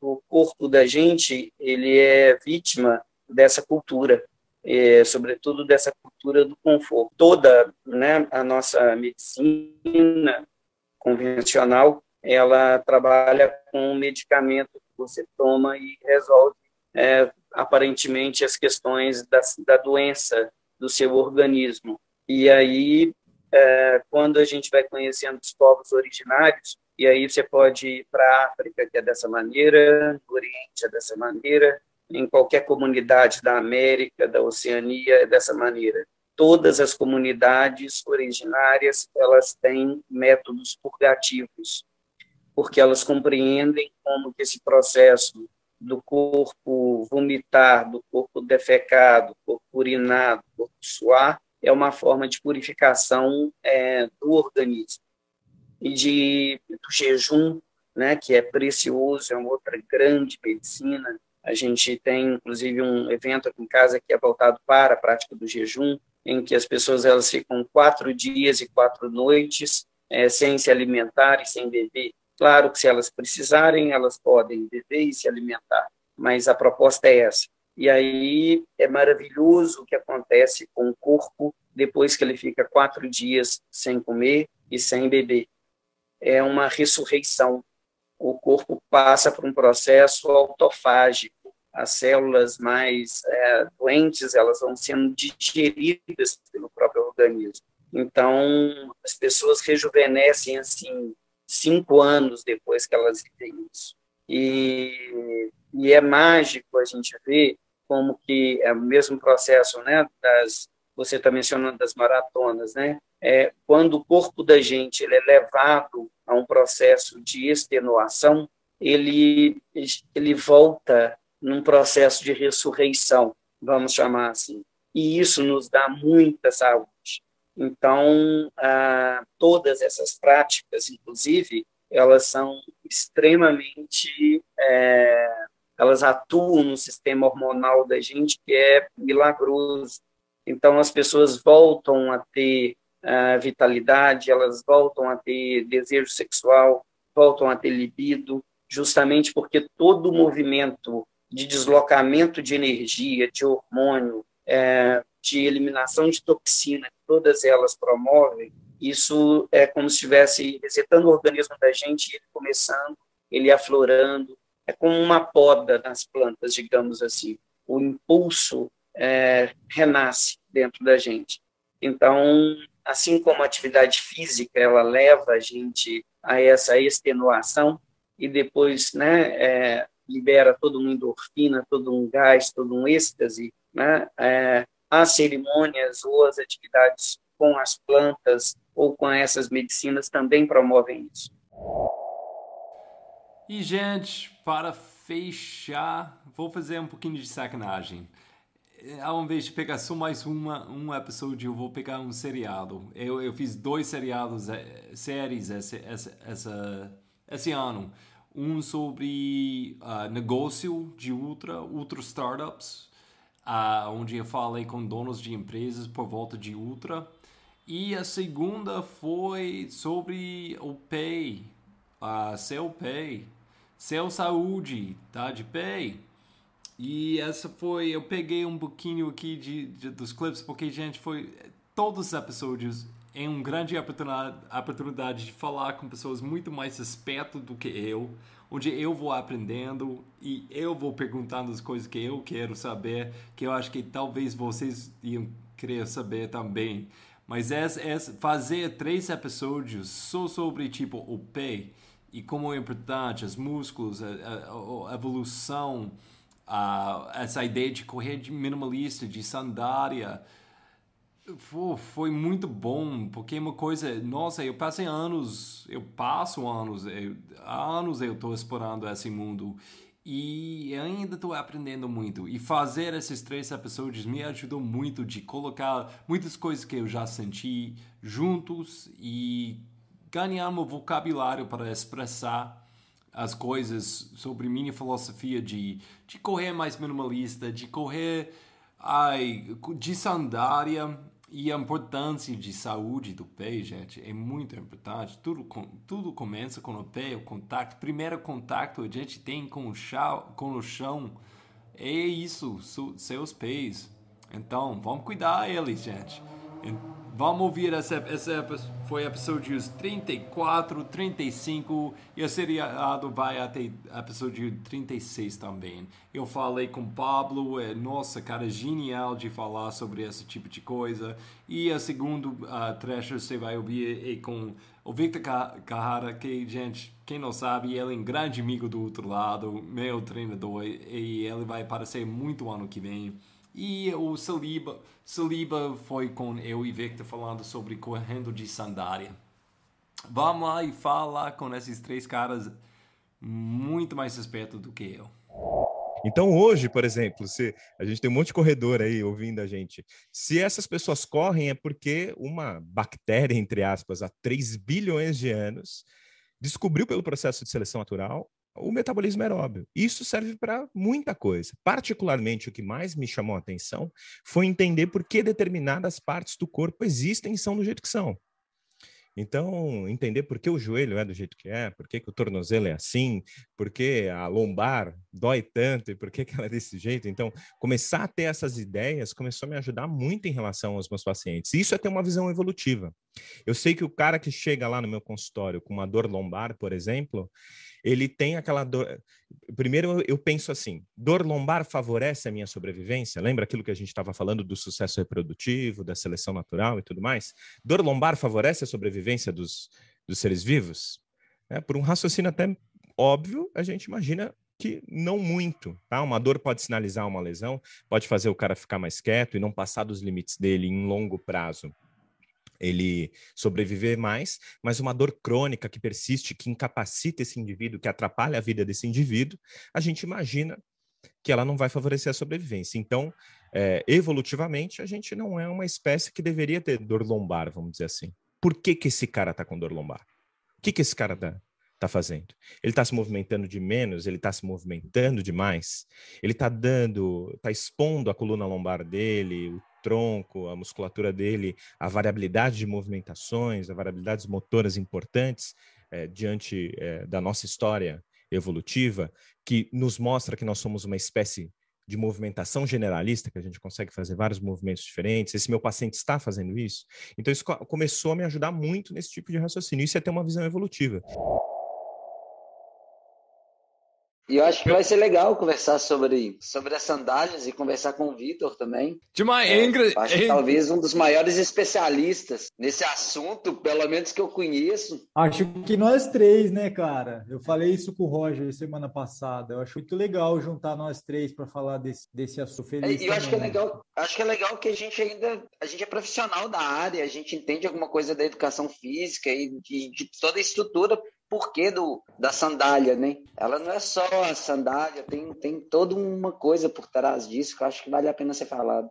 o corpo da gente ele é vítima dessa cultura, é, sobretudo dessa cultura do conforto. Toda né, a nossa medicina convencional ela trabalha com um medicamento que você toma e resolve é, aparentemente as questões da, da doença do seu organismo. E aí, é, quando a gente vai conhecendo os povos originários, e aí você pode ir para a África, que é dessa maneira, no Oriente é dessa maneira, em qualquer comunidade da América, da Oceania é dessa maneira. Todas as comunidades originárias, elas têm métodos purgativos, porque elas compreendem como que esse processo do corpo vomitar, do corpo defecar, do corpo urinar, do corpo suar, é uma forma de purificação é, do organismo. E de, do jejum, né, que é precioso, é uma outra grande medicina. A gente tem, inclusive, um evento aqui em casa que é voltado para a prática do jejum, em que as pessoas elas ficam quatro dias e quatro noites é, sem se alimentar e sem beber. Claro que se elas precisarem, elas podem beber e se alimentar, mas a proposta é essa. E aí é maravilhoso o que acontece com o corpo depois que ele fica quatro dias sem comer e sem beber. É uma ressurreição. O corpo passa por um processo autofágico. As células mais é, doentes elas vão sendo digeridas pelo próprio organismo. Então, as pessoas rejuvenescem assim cinco anos depois que elas vivem isso. E, e é mágico a gente ver como que é o mesmo processo, né, das, você está mencionando das maratonas, né, é, quando o corpo da gente ele é levado a um processo de extenuação, ele, ele volta num processo de ressurreição, vamos chamar assim. E isso nos dá muita saúde. Então, ah, todas essas práticas, inclusive, elas são extremamente, é, elas atuam no sistema hormonal da gente que é milagroso. Então, as pessoas voltam a ter ah, vitalidade, elas voltam a ter desejo sexual, voltam a ter libido, justamente porque todo o movimento de deslocamento de energia, de hormônio, é, de eliminação de toxina, todas elas promovem, isso é como se estivesse resetando o organismo da gente, ele começando, ele aflorando, é como uma poda nas plantas, digamos assim. O impulso é, renasce dentro da gente. Então, assim como a atividade física, ela leva a gente a essa extenuação e depois, né, é, libera todo um endorfina, todo um gás, todo um êxtase, né, é, as cerimônias ou as atividades com as plantas ou com essas medicinas também promovem isso. E, gente, para fechar, vou fazer um pouquinho de sacanagem. Ao invés de pegar só mais uma, um episódio, eu vou pegar um seriado. Eu, eu fiz dois seriados, eh, séries esse, esse, essa, esse ano. Um sobre uh, negócio de ultra, ultra startups onde eu falei com donos de empresas por volta de Ultra. E a segunda foi sobre o Pay, a seu Pay, seu Saúde, tá? De Pay. E essa foi, eu peguei um pouquinho aqui de, de, dos clips, porque, gente, foi, todos os episódios é uma grande oportunidade, oportunidade de falar com pessoas muito mais espertas do que eu, onde eu vou aprendendo e eu vou perguntando as coisas que eu quero saber, que eu acho que talvez vocês iam querer saber também. Mas é, é fazer três episódios só sobre tipo o pé e como é importante os músculos, a, a, a evolução, a, essa ideia de correr de minimalista, de sandália, foi muito bom, porque é uma coisa, nossa, eu passei anos, eu passo anos, eu, há anos eu estou explorando esse mundo e ainda estou aprendendo muito. E fazer esses três episódios me ajudou muito de colocar muitas coisas que eu já senti juntos e ganhar um vocabulário para expressar as coisas sobre minha filosofia de, de correr mais minimalista, de correr ai, de sandália e a importância de saúde do pé, gente, é muito importante. Tudo, tudo começa com o pé, o contato. Primeiro contato a gente tem com o chão, com o chão é isso, seus pés. Então, vamos cuidar deles, gente. Vamos ouvir essa, essa foi episódios 34, 35 e o seriado vai até episódio 36 também. Eu falei com Pablo, é, nossa, cara, genial de falar sobre esse tipo de coisa. E a segundo uh, trecho você vai ouvir é com o Victor Carrara, que, gente, quem não sabe, ele é um grande amigo do outro lado, meu treinador, e ele vai aparecer muito ano que vem. E o Saliba, Saliba foi com eu e Victor falando sobre correndo de sandália. Vamos lá e falar com esses três caras muito mais espertos do que eu. Então, hoje, por exemplo, se a gente tem um monte de corredor aí ouvindo a gente, se essas pessoas correm é porque uma bactéria, entre aspas, há 3 bilhões de anos, descobriu pelo processo de seleção natural o metabolismo aeróbio. Isso serve para muita coisa. Particularmente, o que mais me chamou a atenção foi entender por que determinadas partes do corpo existem e são do jeito que são. Então, entender por que o joelho é do jeito que é, por que, que o tornozelo é assim, por que a lombar dói tanto e por que, que ela é desse jeito. Então, começar a ter essas ideias começou a me ajudar muito em relação aos meus pacientes. Isso é ter uma visão evolutiva. Eu sei que o cara que chega lá no meu consultório com uma dor lombar, por exemplo, ele tem aquela dor. Primeiro, eu penso assim: dor lombar favorece a minha sobrevivência? Lembra aquilo que a gente estava falando do sucesso reprodutivo, da seleção natural e tudo mais? Dor lombar favorece a sobrevivência dos, dos seres vivos? É, por um raciocínio até óbvio, a gente imagina que não muito, tá? Uma dor pode sinalizar uma lesão, pode fazer o cara ficar mais quieto e não passar dos limites dele em longo prazo ele sobreviver mais, mas uma dor crônica que persiste, que incapacita esse indivíduo, que atrapalha a vida desse indivíduo, a gente imagina que ela não vai favorecer a sobrevivência. Então, é, evolutivamente, a gente não é uma espécie que deveria ter dor lombar, vamos dizer assim. Por que, que esse cara está com dor lombar? O que, que esse cara está tá fazendo? Ele está se movimentando de menos? Ele está se movimentando demais? Ele está dando, está expondo a coluna lombar dele, o tronco, a musculatura dele, a variabilidade de movimentações, a variabilidades motoras importantes é, diante é, da nossa história evolutiva, que nos mostra que nós somos uma espécie de movimentação generalista, que a gente consegue fazer vários movimentos diferentes. Esse meu paciente está fazendo isso. Então, isso começou a me ajudar muito nesse tipo de raciocínio. Isso é ter uma visão evolutiva. E eu acho que vai ser legal conversar sobre, sobre as sandálias e conversar com o Vitor também. Demais, é, Ingrid. Acho que talvez um dos maiores especialistas nesse assunto, pelo menos que eu conheço. Acho que nós três, né, cara? Eu falei isso com o Roger semana passada. Eu acho muito legal juntar nós três para falar desse, desse assunto. Feliz é, eu acho que é legal. Acho que é legal que a gente ainda a gente é profissional da área, a gente entende alguma coisa da educação física e de, de toda a estrutura porquê do, da sandália, né? Ela não é só a sandália, tem, tem toda uma coisa por trás disso que eu acho que vale a pena ser falado.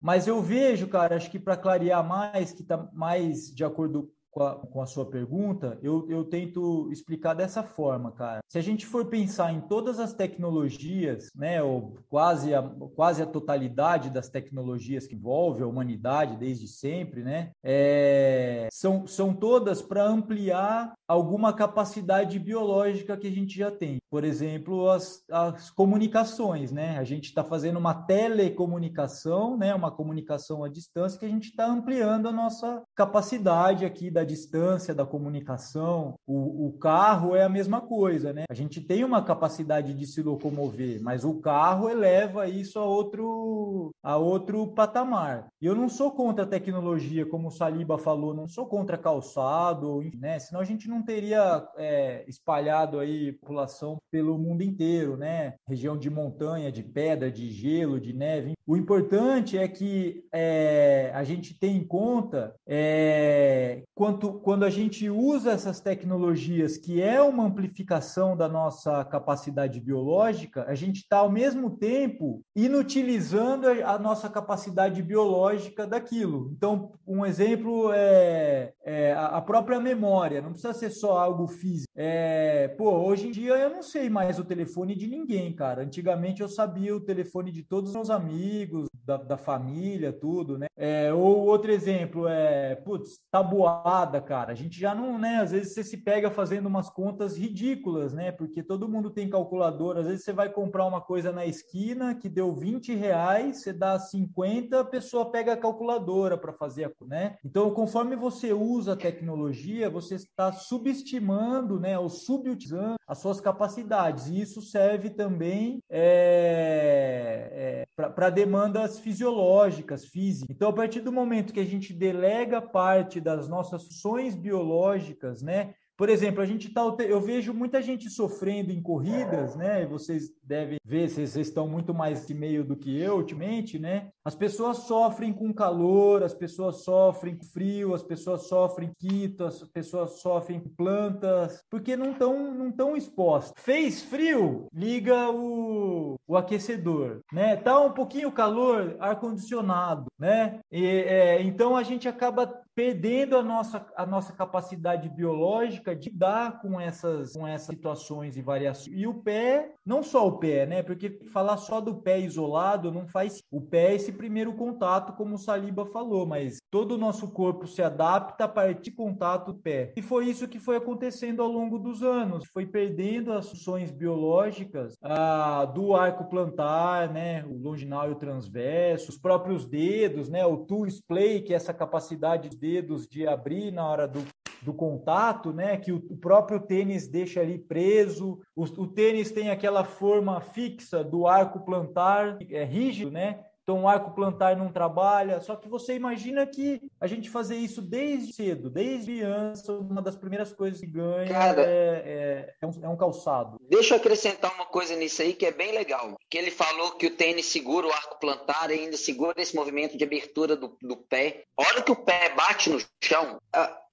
Mas eu vejo, cara, acho que para clarear mais, que está mais de acordo com a, com a sua pergunta, eu, eu tento explicar dessa forma, cara. Se a gente for pensar em todas as tecnologias, né, ou quase a, quase a totalidade das tecnologias que envolve a humanidade desde sempre, né, é, são, são todas para ampliar alguma capacidade biológica que a gente já tem. Por exemplo, as, as comunicações, né? A gente está fazendo uma telecomunicação, né? Uma comunicação à distância que a gente está ampliando a nossa capacidade aqui da distância, da comunicação. O, o carro é a mesma coisa, né? A gente tem uma capacidade de se locomover, mas o carro eleva isso a outro, a outro patamar. E eu não sou contra a tecnologia, como o Saliba falou, não sou contra calçado, né? Senão a gente não teria é, espalhado aí população pelo mundo inteiro, né? Região de montanha, de pedra, de gelo, de neve. O importante é que é, a gente tem em conta é, quanto, quando a gente usa essas tecnologias, que é uma amplificação da nossa capacidade biológica, a gente está ao mesmo tempo inutilizando a nossa capacidade biológica daquilo. Então, um exemplo é, é a própria memória. Não precisa ser só algo físico. É, pô, hoje em dia eu não sei mais o telefone de ninguém, cara. Antigamente eu sabia o telefone de todos os meus amigos, da, da família, tudo, né? É, ou outro exemplo é, putz, tabuada, cara. A gente já não, né? Às vezes você se pega fazendo umas contas ridículas, né? Porque todo mundo tem calculadora. Às vezes você vai comprar uma coisa na esquina que deu 20 reais, você dá 50, a pessoa pega a calculadora para fazer, né? Então, conforme você usa a tecnologia, você está subestimando, né? Ou subutilizando as suas capacidades. E isso serve também é, é, para demandas fisiológicas, físicas. Então, a partir do momento que a gente delega parte das nossas funções biológicas, né? Por exemplo, a gente tá, eu vejo muita gente sofrendo em corridas, né? Vocês devem ver, vocês estão muito mais de meio do que eu ultimamente, né? As pessoas sofrem com calor, as pessoas sofrem com frio, as pessoas sofrem quito, as pessoas sofrem com plantas, porque não estão não tão expostas. Fez frio, liga o, o aquecedor, né? Tá um pouquinho calor, ar condicionado, né? E, é, então a gente acaba perdendo a nossa, a nossa capacidade biológica de lidar com essas, com essas situações e variações. E o pé, não só o pé, né? Porque falar só do pé isolado não faz. O pé é esse primeiro contato, como o Saliba falou, mas todo o nosso corpo se adapta a partir do contato do pé. E foi isso que foi acontecendo ao longo dos anos. Foi perdendo as funções biológicas ah, do arco plantar, né? O longinal e o transverso, os próprios dedos, né? O two splay, que é essa capacidade de dedos de abrir na hora do, do contato, né? Que o, o próprio tênis deixa ali preso. O, o, tênis tem aquela forma fixa do arco plantar, é rígido, né? Então o arco plantar não trabalha. Só que você imagina que a gente fazer isso desde cedo, desde criança, uma das primeiras coisas que ganha Cara, é, é, é, um, é um calçado. Deixa eu acrescentar uma coisa nisso aí que é bem legal. Que ele falou que o tênis segura o arco plantar e ainda segura esse movimento de abertura do, do pé. A hora que o pé bate no chão,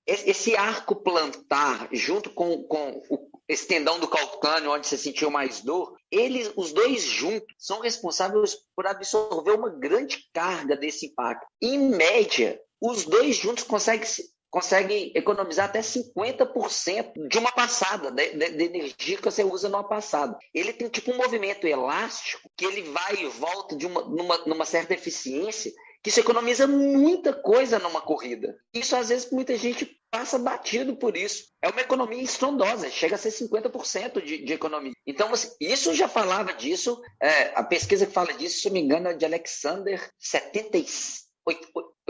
esse arco plantar, junto com, com o esse tendão do calcânio, onde você sentiu mais dor, eles, os dois juntos, são responsáveis por absorver uma grande carga desse impacto. Em média, os dois juntos conseguem, conseguem economizar até 50% de uma passada, de, de, de, energia que você usa numa passada. Ele tem tipo um movimento elástico que ele vai e volta de uma, numa, numa certa eficiência que isso economiza muita coisa numa corrida. Isso, às vezes, muita gente passa batido por isso. É uma economia estrondosa, chega a ser 50% de, de economia. Então, assim, isso já falava disso, é, a pesquisa que fala disso, se não me engano, é de Alexander 76.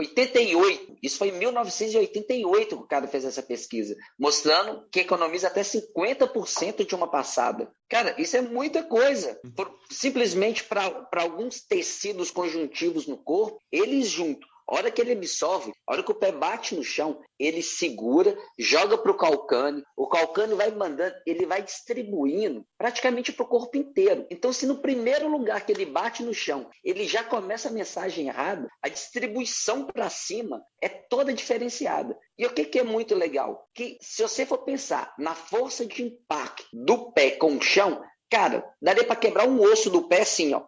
88, isso foi em 1988 que o cara fez essa pesquisa, mostrando que economiza até 50% de uma passada. Cara, isso é muita coisa. Por, simplesmente para alguns tecidos conjuntivos no corpo, eles juntos a hora que ele absorve, a hora que o pé bate no chão, ele segura, joga para o calcânio, o calcânio vai mandando, ele vai distribuindo praticamente para o corpo inteiro. Então, se no primeiro lugar que ele bate no chão, ele já começa a mensagem errada, a distribuição para cima é toda diferenciada. E o que, que é muito legal? Que se você for pensar na força de impacto do pé com o chão, cara, daria para quebrar um osso do pé assim, ó.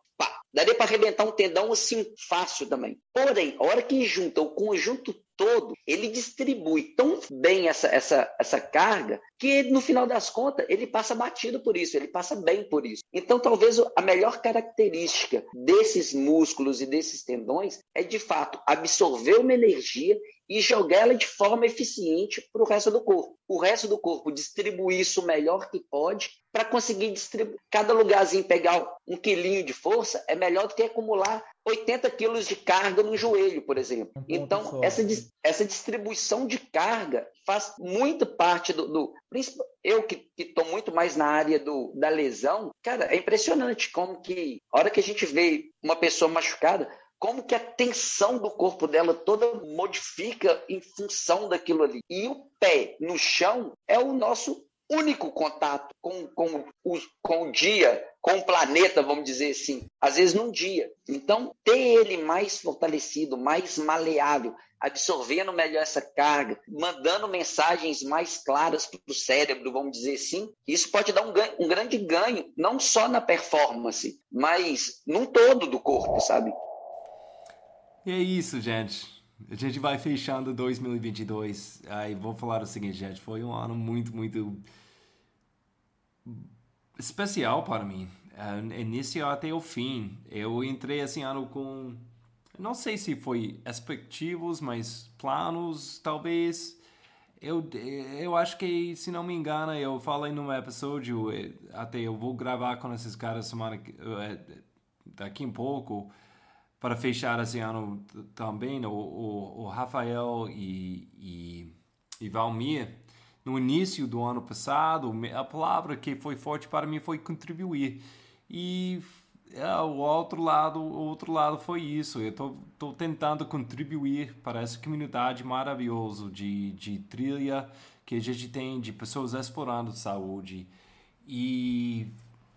Daria para arrebentar um tendão assim fácil também. Porém, a hora que junta o conjunto todo, ele distribui tão bem essa, essa, essa carga que no final das contas ele passa batido por isso, ele passa bem por isso. Então, talvez a melhor característica desses músculos e desses tendões é de fato absorver uma energia e jogar ela de forma eficiente para o resto do corpo. O resto do corpo distribuir isso o melhor que pode para conseguir distribuir. Cada lugarzinho pegar um quilinho de força é melhor do que acumular 80 quilos de carga no joelho, por exemplo. Um então, essa, essa distribuição de carga faz muito parte do. do eu que estou muito mais na área do, da lesão, cara, é impressionante como que, a hora que a gente vê uma pessoa machucada, como que a tensão do corpo dela toda modifica em função daquilo ali. E o pé no chão é o nosso único contato com, com, o, com o dia, com o planeta, vamos dizer assim, às vezes num dia. Então, ter ele mais fortalecido, mais maleável, absorvendo melhor essa carga, mandando mensagens mais claras para o cérebro, vamos dizer assim, isso pode dar um, ganho, um grande ganho, não só na performance, mas num todo do corpo, sabe? E é isso, gente. A gente vai fechando 2022. Aí vou falar o seguinte, gente. Foi um ano muito, muito especial para mim. Uh, início até o fim. Eu entrei esse ano com. Não sei se foi expectativos, mas planos, talvez. Eu, eu acho que, se não me engano, eu falei num episódio, eh, até eu vou gravar com esses caras semana eh, daqui um pouco para fechar esse ano também, o, o, o Rafael e, e, e Valmir, no início do ano passado, a palavra que foi forte para mim foi contribuir. E é, o outro lado, o outro lado foi isso. Eu estou tentando contribuir para essa comunidade maravilhosa de, de trilha que a gente tem de pessoas explorando saúde. E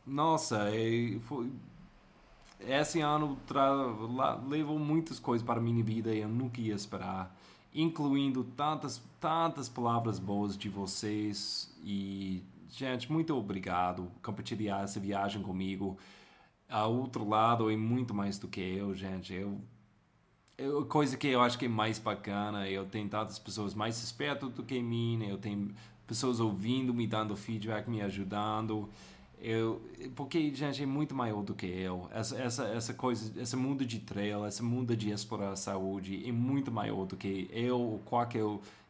nossa, é, foi, esse ano levou muitas coisas para a minha vida e eu nunca ia esperar, incluindo tantas, tantas palavras boas de vocês. E, gente, muito obrigado por compartilhar essa viagem comigo. Ao outro lado é muito mais do que eu, gente. Eu, coisa que eu acho que é mais bacana, eu tenho tantas pessoas mais espertas do que mim, eu tenho pessoas ouvindo, me dando feedback, me ajudando. Eu, porque, gente, é muito maior do que eu. Essa, essa, essa coisa, esse mundo de trail, esse mundo de explorar a saúde é muito maior do que eu ou qualquer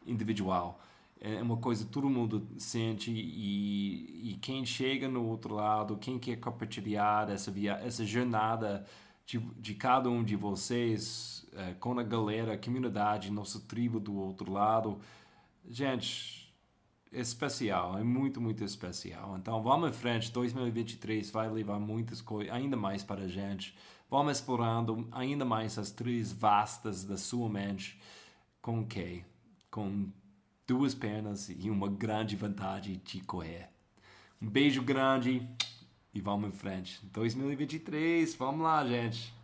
individual. É uma coisa que todo mundo sente e, e quem chega no outro lado, quem quer compartilhar essa, via, essa jornada de, de cada um de vocês é, com a galera, a comunidade, nossa tribo do outro lado. Gente, especial, é muito, muito especial. Então vamos em frente, 2023 vai levar muitas coisas, ainda mais para a gente. Vamos explorando ainda mais as três vastas da sua mente. Com que? Com duas pernas e uma grande vontade de correr. Um beijo grande e vamos em frente. 2023, vamos lá, gente.